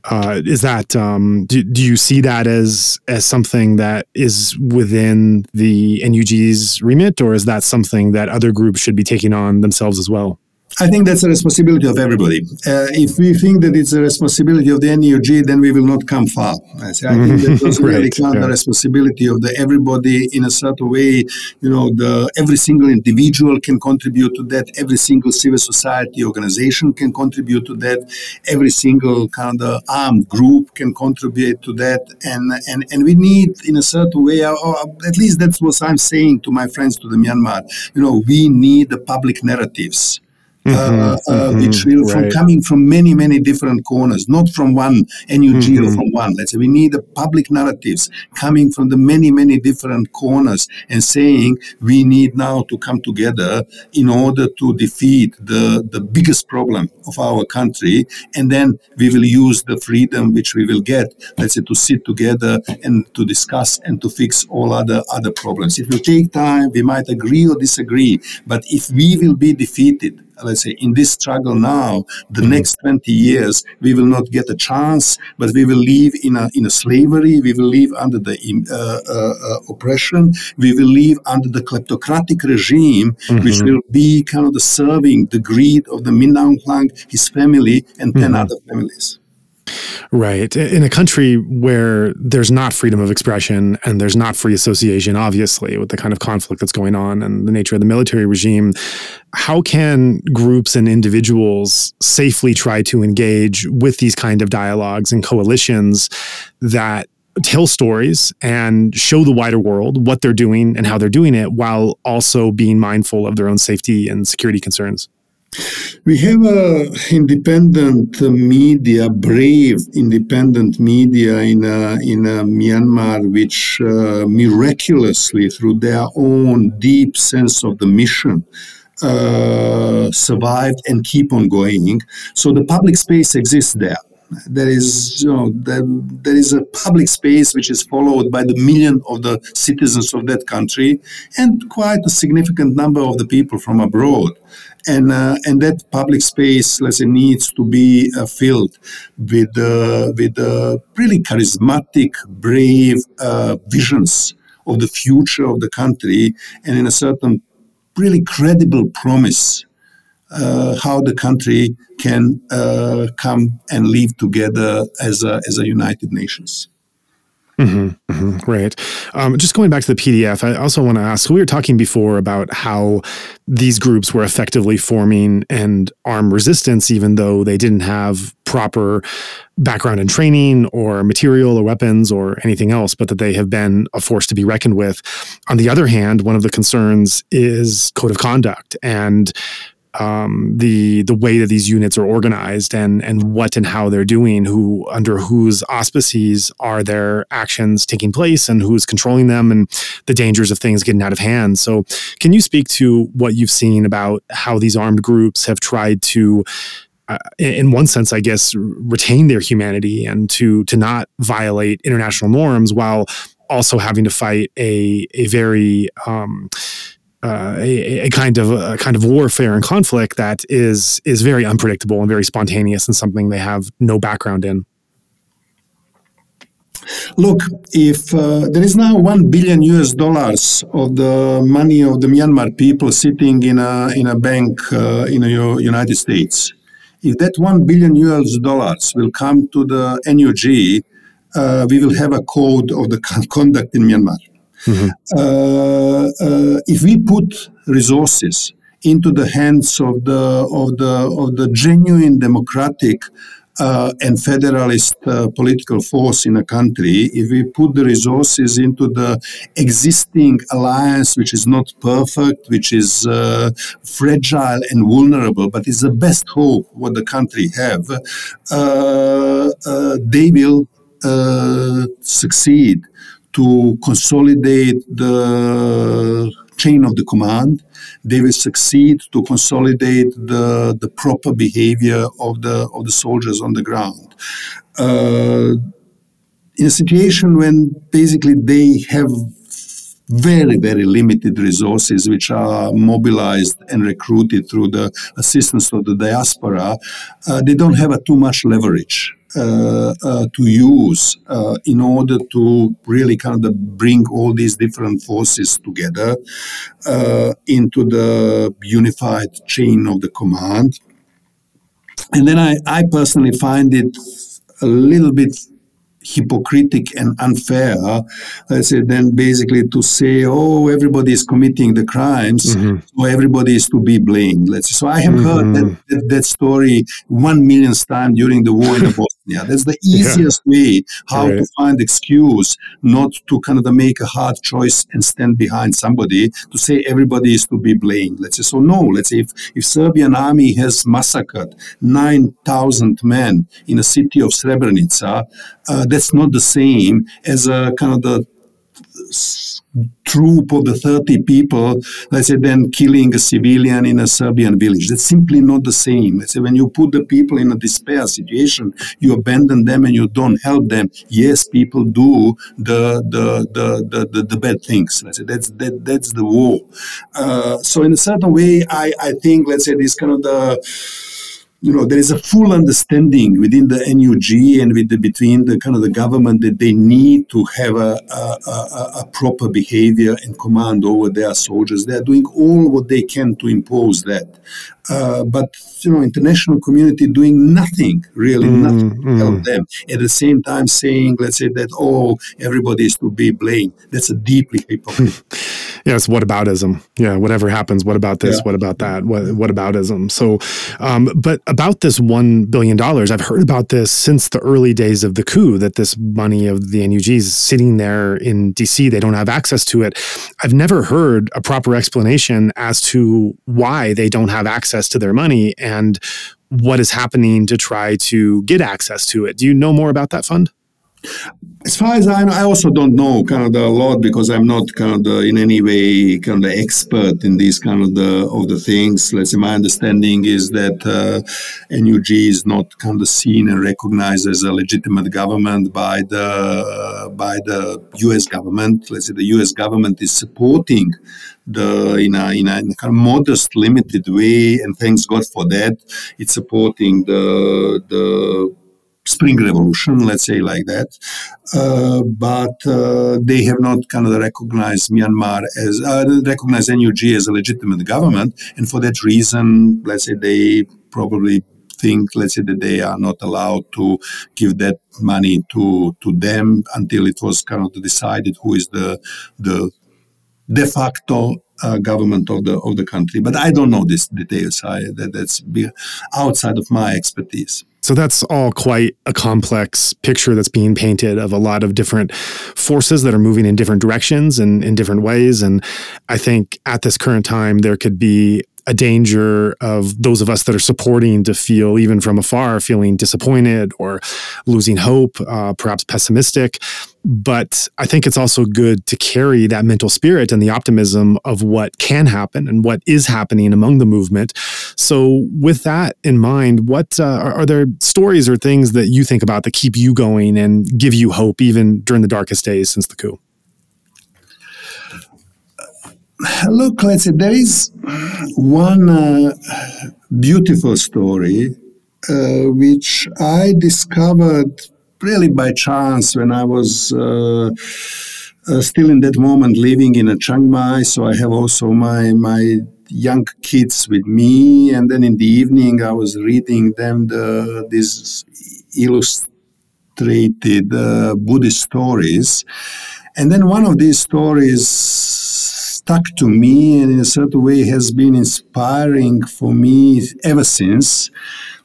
Uh, is that um, do, do you see that as as something that is within the NUG's remit, or is that something that other groups should be taking on themselves as well? I think that's a responsibility of everybody. Uh, if we think that it's a responsibility of the NUG, then we will not come far. I, say, I think that was really right, yeah. the responsibility of the everybody in a certain way. You know, the every single individual can contribute to that. Every single civil society organization can contribute to that. Every single kind of armed group can contribute to that. And and and we need, in a certain way, or at least that's what I'm saying to my friends to the Myanmar. You know, we need the public narratives Mm-hmm, uh, uh, mm-hmm, which will from coming from many many different corners, not from one NUG mm-hmm. or from one. Let's say we need the public narratives coming from the many many different corners and saying we need now to come together in order to defeat the the biggest problem of our country, and then we will use the freedom which we will get. Let's say to sit together and to discuss and to fix all other other problems. It will take time. We might agree or disagree, but if we will be defeated let's say, in this struggle now, the mm-hmm. next 20 years, we will not get a chance, but we will live in a, in a slavery, we will live under the uh, uh, oppression, we will live under the kleptocratic regime, mm-hmm. which will be kind of the serving the greed of the Min Aung his family, and 10 mm-hmm. other families. Right. In a country where there's not freedom of expression and there's not free association, obviously, with the kind of conflict that's going on and the nature of the military regime, how can groups and individuals safely try to engage with these kind of dialogues and coalitions that tell stories and show the wider world what they're doing and how they're doing it while also being mindful of their own safety and security concerns? We have a independent media, brave independent media in uh, in uh, Myanmar, which uh, miraculously, through their own deep sense of the mission, uh, survived and keep on going. So the public space exists there there is you know there, there is a public space which is followed by the million of the citizens of that country and quite a significant number of the people from abroad. And uh, and that public space, let's say, needs to be uh, filled with uh, with uh, really charismatic, brave uh, visions of the future of the country, and in a certain really credible promise uh, how the country can come and live together as a as a united nations. Mm-hmm, mm-hmm, great. Um, just going back to the PDF, I also want to ask we were talking before about how these groups were effectively forming and armed resistance, even though they didn't have proper background and training or material or weapons or anything else, but that they have been a force to be reckoned with. On the other hand, one of the concerns is code of conduct and um, the the way that these units are organized and and what and how they're doing, who under whose auspices are their actions taking place, and who's controlling them, and the dangers of things getting out of hand. So, can you speak to what you've seen about how these armed groups have tried to uh, in one sense, I guess, retain their humanity and to to not violate international norms while also having to fight a a very um, uh, a, a, kind of a kind of warfare and conflict that is is very unpredictable and very spontaneous and something they have no background in. Look, if uh, there is now one billion US dollars of the money of the Myanmar people sitting in a in a bank uh, in the United States, if that one billion US dollars will come to the NUG, uh, we will have a code of the conduct in Myanmar. Mm-hmm. Uh, uh, if we put resources into the hands of the of the of the genuine democratic uh, and federalist uh, political force in a country, if we put the resources into the existing alliance, which is not perfect, which is uh, fragile and vulnerable, but is the best hope what the country have, uh, they will succeed to consolidate the chain of the command. They will succeed to consolidate the, the proper behavior of the of the soldiers on the ground. Uh, in a situation when basically they have very, very limited resources which are mobilized and recruited through the assistance of the diaspora, uh, they don't have a too much leverage. Uh, uh, to use uh, in order to really kind of bring all these different forces together into the unified chain of the command. And then I, I personally find it a little bit hypocritic and unfair, let's say, then basically to say, oh, everybody is committing the crimes, mm-hmm. so everybody is to be blamed. Let's say. So I have mm-hmm. heard that, that, that, story one million times during the war in Bosnia. That's the easiest yeah. way how right. to find excuse not to kind of make a hard choice and stand behind somebody to say everybody is to be blamed. Let's say. So no, let's say if, if Serbian army has massacred 9,000 men in a city of Srebrenica, uh, that's not the same as a kind of the troop of the 30 people, let's say, then killing a civilian in a Serbian village. That's simply not the same. Let's say, when you put the people in a despair situation, you abandon them and you don't help them. Yes, people do the the the the, the, the bad things. Let's say that's that that's the war. Uh, so in a certain way, I I think let's say this kind of the you know, there is a full understanding within the NUG and with the, between the kind of the government that they need to have a, a, a, a proper behavior and command over their soldiers. They are doing all what they can to impose that. Uh, but you know, international community doing nothing really, mm, nothing to mm. help them. At the same time, saying, let's say that oh, everybody is to be blamed. That's a deeply hypocritical. yes, whataboutism. Yeah, whatever happens, what about this? Yeah. What about that? What whataboutism? So, um, but about this one billion dollars, I've heard about this since the early days of the coup. That this money of the NUG is sitting there in D.C. They don't have access to it. I've never heard a proper explanation as to why they don't have access to their money and what is happening to try to get access to it. Do you know more about that fund? As far as I know, I also don't know kind of the, a lot because I'm not kind of the, in any way kind of the expert in these kind of the of the things. Let's say my understanding is that uh, NUG is not kind of seen and recognized as a legitimate government by the by the U.S. government. Let's say the U.S. government is supporting the in a, in a, in a kind of modest, limited way, and thanks God for that. It's supporting the the spring revolution, let's say like that. Uh, but uh, they have not kind of recognized Myanmar as uh, recognized NUG as a legitimate government, and for that reason, let's say they probably think, let's say that they are not allowed to give that money to to them until it was kind of decided who is the the de facto uh, government of the of the country. But I don't know these details. I, that, that's outside of my expertise. So that's all quite a complex picture that's being painted of a lot of different forces that are moving in different directions and in different ways. And I think at this current time, there could be a danger of those of us that are supporting to feel, even from afar, feeling disappointed or losing hope, uh, perhaps pessimistic. But I think it's also good to carry that mental spirit and the optimism of what can happen and what is happening among the movement. So, with that in mind, what uh, are, are there stories or things that you think about that keep you going and give you hope even during the darkest days since the coup? Look, let's say there is one uh, beautiful story uh, which I discovered really by chance when I was uh, uh still in that moment living in a Chiang Mai. So I have also my my young kids with me, and then in the evening I was reading them the these illustrated uh, Buddhist stories, and then one of these stories stuck to me and in a certain way has been inspiring for me ever since.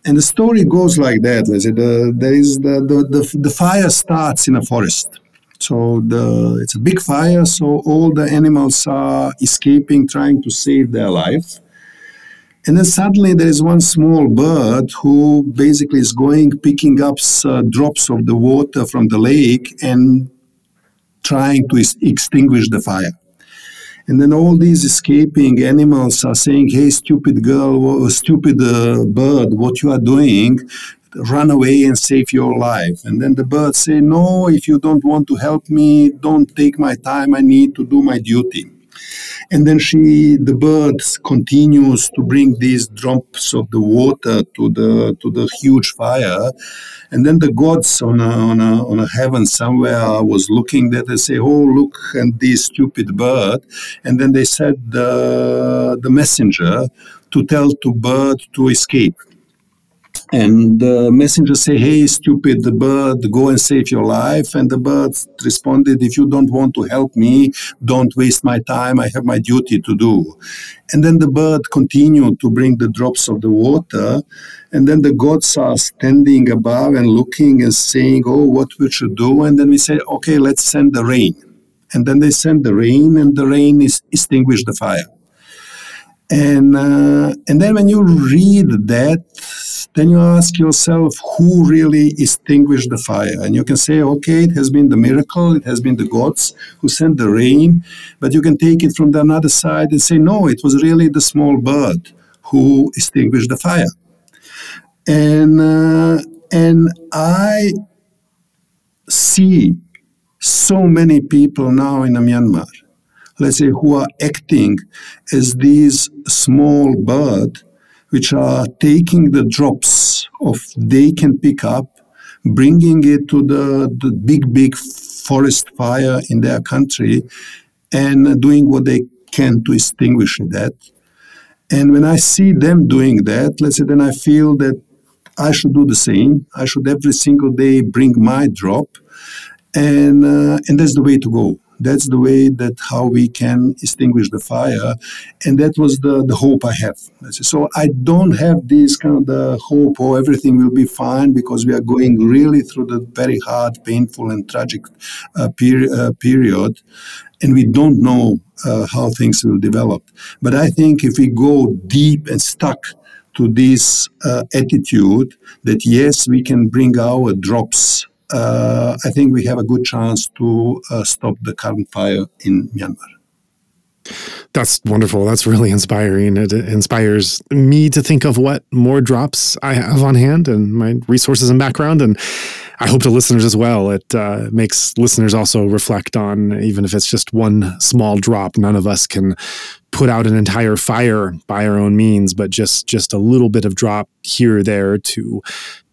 And the story goes like that. The, there is the, the, the, the fire starts in a forest. So the, it's a big fire, so all the animals are escaping, trying to save their life. And then suddenly there is one small bird who basically is going, picking up uh, drops of the water from the lake and trying to is- extinguish the fire. And then all these escaping animals are saying, hey, stupid girl, stupid uh, bird, what you are doing, run away and save your life. And then the birds say, no, if you don't want to help me, don't take my time, I need to do my duty. And then she, the bird, continues to bring these drops of the water to the to the huge fire, and then the gods on a, on a, on a heaven somewhere was looking that They say, "Oh, look at this stupid bird," and then they said the the messenger to tell to bird to escape. And the messenger say, "Hey, stupid bird, go and save your life." And the bird responded, "If you don't want to help me, don't waste my time. I have my duty to do." And then the bird continued to bring the drops of the water, and then the gods are standing above and looking and saying, "Oh, what we should do?" And then we say, "Okay, let's send the rain." And then they send the rain, and the rain is extinguished the fire. And uh, and then when you read that then you ask yourself who really extinguished the fire. And you can say, okay, it has been the miracle, it has been the gods who sent the rain, but you can take it from the other side and say, no, it was really the small bird who extinguished the fire. And, uh, and I see so many people now in Myanmar, let's say, who are acting as these small bird which are taking the drops of they can pick up, bringing it to the, the big, big forest fire in their country, and doing what they can to extinguish that. And when I see them doing that, let's say, then I feel that I should do the same. I should every single day bring my drop, and uh, and that's the way to go. That's the way that how we can extinguish the fire, and that was the the hope I have. So I don't have this kind of the hope, oh everything will be fine because we are going really through the very hard, painful, and tragic uh, uh, period, and we don't know uh, how things will develop. But I think if we go deep and stuck to this uh, attitude that yes, we can bring our drops, I think we have a good chance to uh, stop the current fire in Myanmar. That's wonderful. That's really inspiring. It inspires me to think of what more drops I have on hand and my resources and background. And I hope to listeners as well. It uh, makes listeners also reflect on, even if it's just one small drop, none of us can put out an entire fire by our own means, but just just a little bit of drop here or there to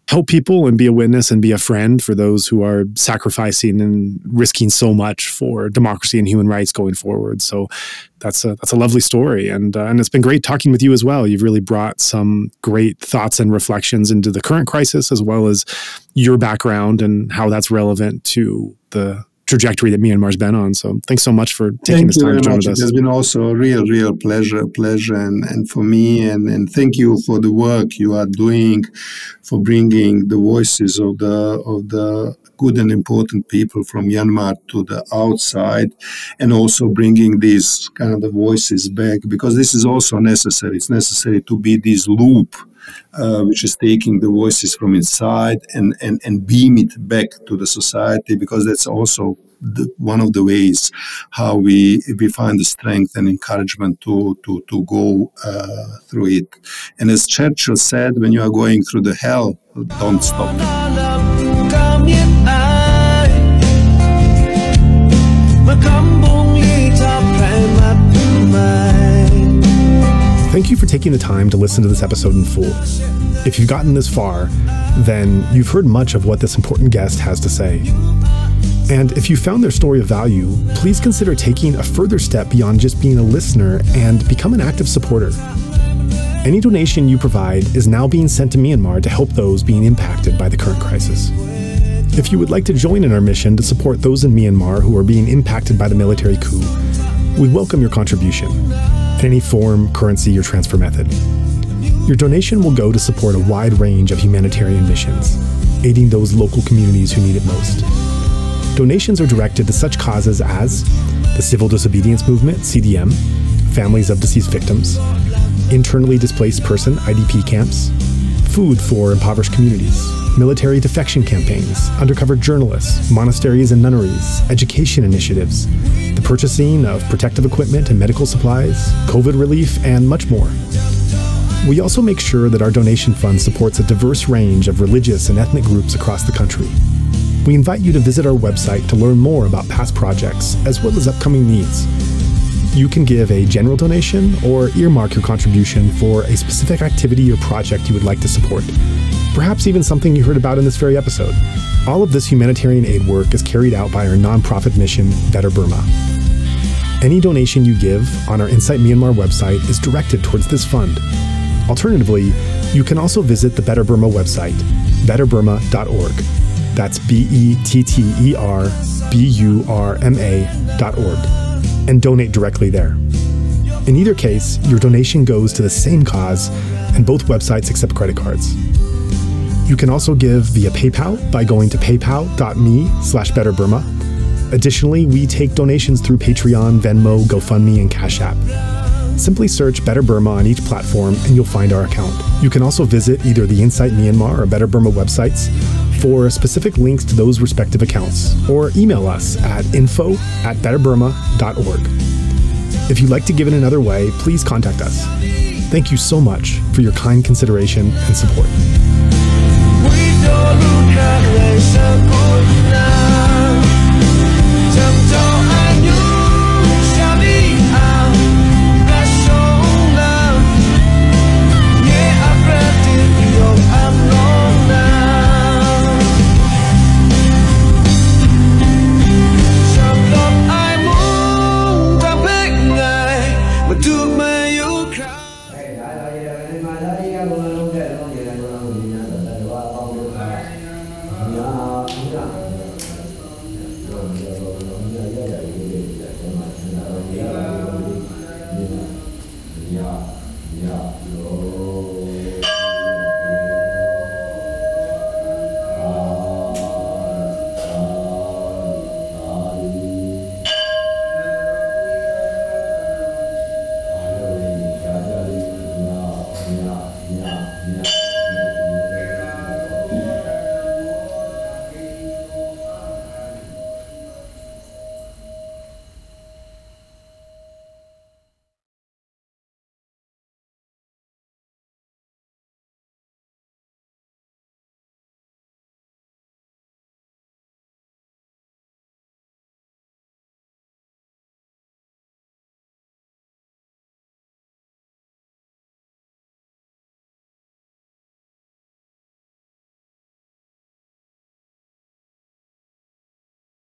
help people and be a witness and be a friend for those who are sacrificing and risking so much for democracy and human rights going forward. So that's a that's a lovely story, and uh, and it's been great talking with you as well. You've really brought some great thoughts and reflections into the current crisis, as well as your background and how that's relevant to the trajectory that Myanmar's been on. So thanks so much for taking thank this time to join with us. It has been also a real, real pleasure, pleasure, and, and for me, and, and thank you for the work you are doing, for bringing the voices of the of the good and important people from Myanmar to the outside, and also bringing these kind of voices back because this is also necessary. It's necessary to be this loop. Uh, which is taking the voices from inside and, and, and beam it back to the society because that's also the, one of the ways how we we find the strength and encouragement to to to go uh, through it. And as Churchill said, when you are going through the hell, don't stop. Thank you for taking the time to listen to this episode in full. If you've gotten this far, then you've heard much of what this important guest has to say. And if you found their story of value, please consider taking a further step beyond just being a listener and become an active supporter. Any donation you provide is now being sent to Myanmar to help those being impacted by the current crisis. If you would like to join in our mission to support those in Myanmar who are being impacted by the military coup, we welcome your contribution in any form, currency, or transfer method. Your donation will go to support a wide range of humanitarian missions, aiding those local communities who need it most. Donations are directed to such causes as the Civil Disobedience Movement, CDM, families of deceased victims, internally displaced person, IDP camps, food for impoverished communities, military defection campaigns, undercover journalists, monasteries and nunneries, education initiatives, the purchasing of protective equipment and medical supplies, COVID relief, and much more. We also make sure that our donation fund supports a diverse range of religious and ethnic groups across the country. We invite you to visit our website to learn more about past projects as well as upcoming needs. You can give a general donation or earmark your contribution for a specific activity or project you would like to support. Perhaps even something you heard about in this very episode. All of this humanitarian aid work is carried out by our nonprofit mission, Better Burma. Any donation you give on our Insight Myanmar website is directed towards this fund. Alternatively, you can also visit the Better Burma website, betterburma.org. That's B E T T E R B U R M A dot org, and donate directly there. In either case, your donation goes to the same cause, and both websites accept credit cards. You can also give via PayPal by going to paypal.me slash betterburma. Additionally, we take donations through Patreon, Venmo, GoFundMe, and Cash App. Simply search Better Burma on each platform and you'll find our account. You can also visit either the Insight Myanmar or Better Burma websites for specific links to those respective accounts, or email us at info at betterburma.org. If you'd like to give it another way, please contact us. Thank you so much for your kind consideration and support. 有路可人生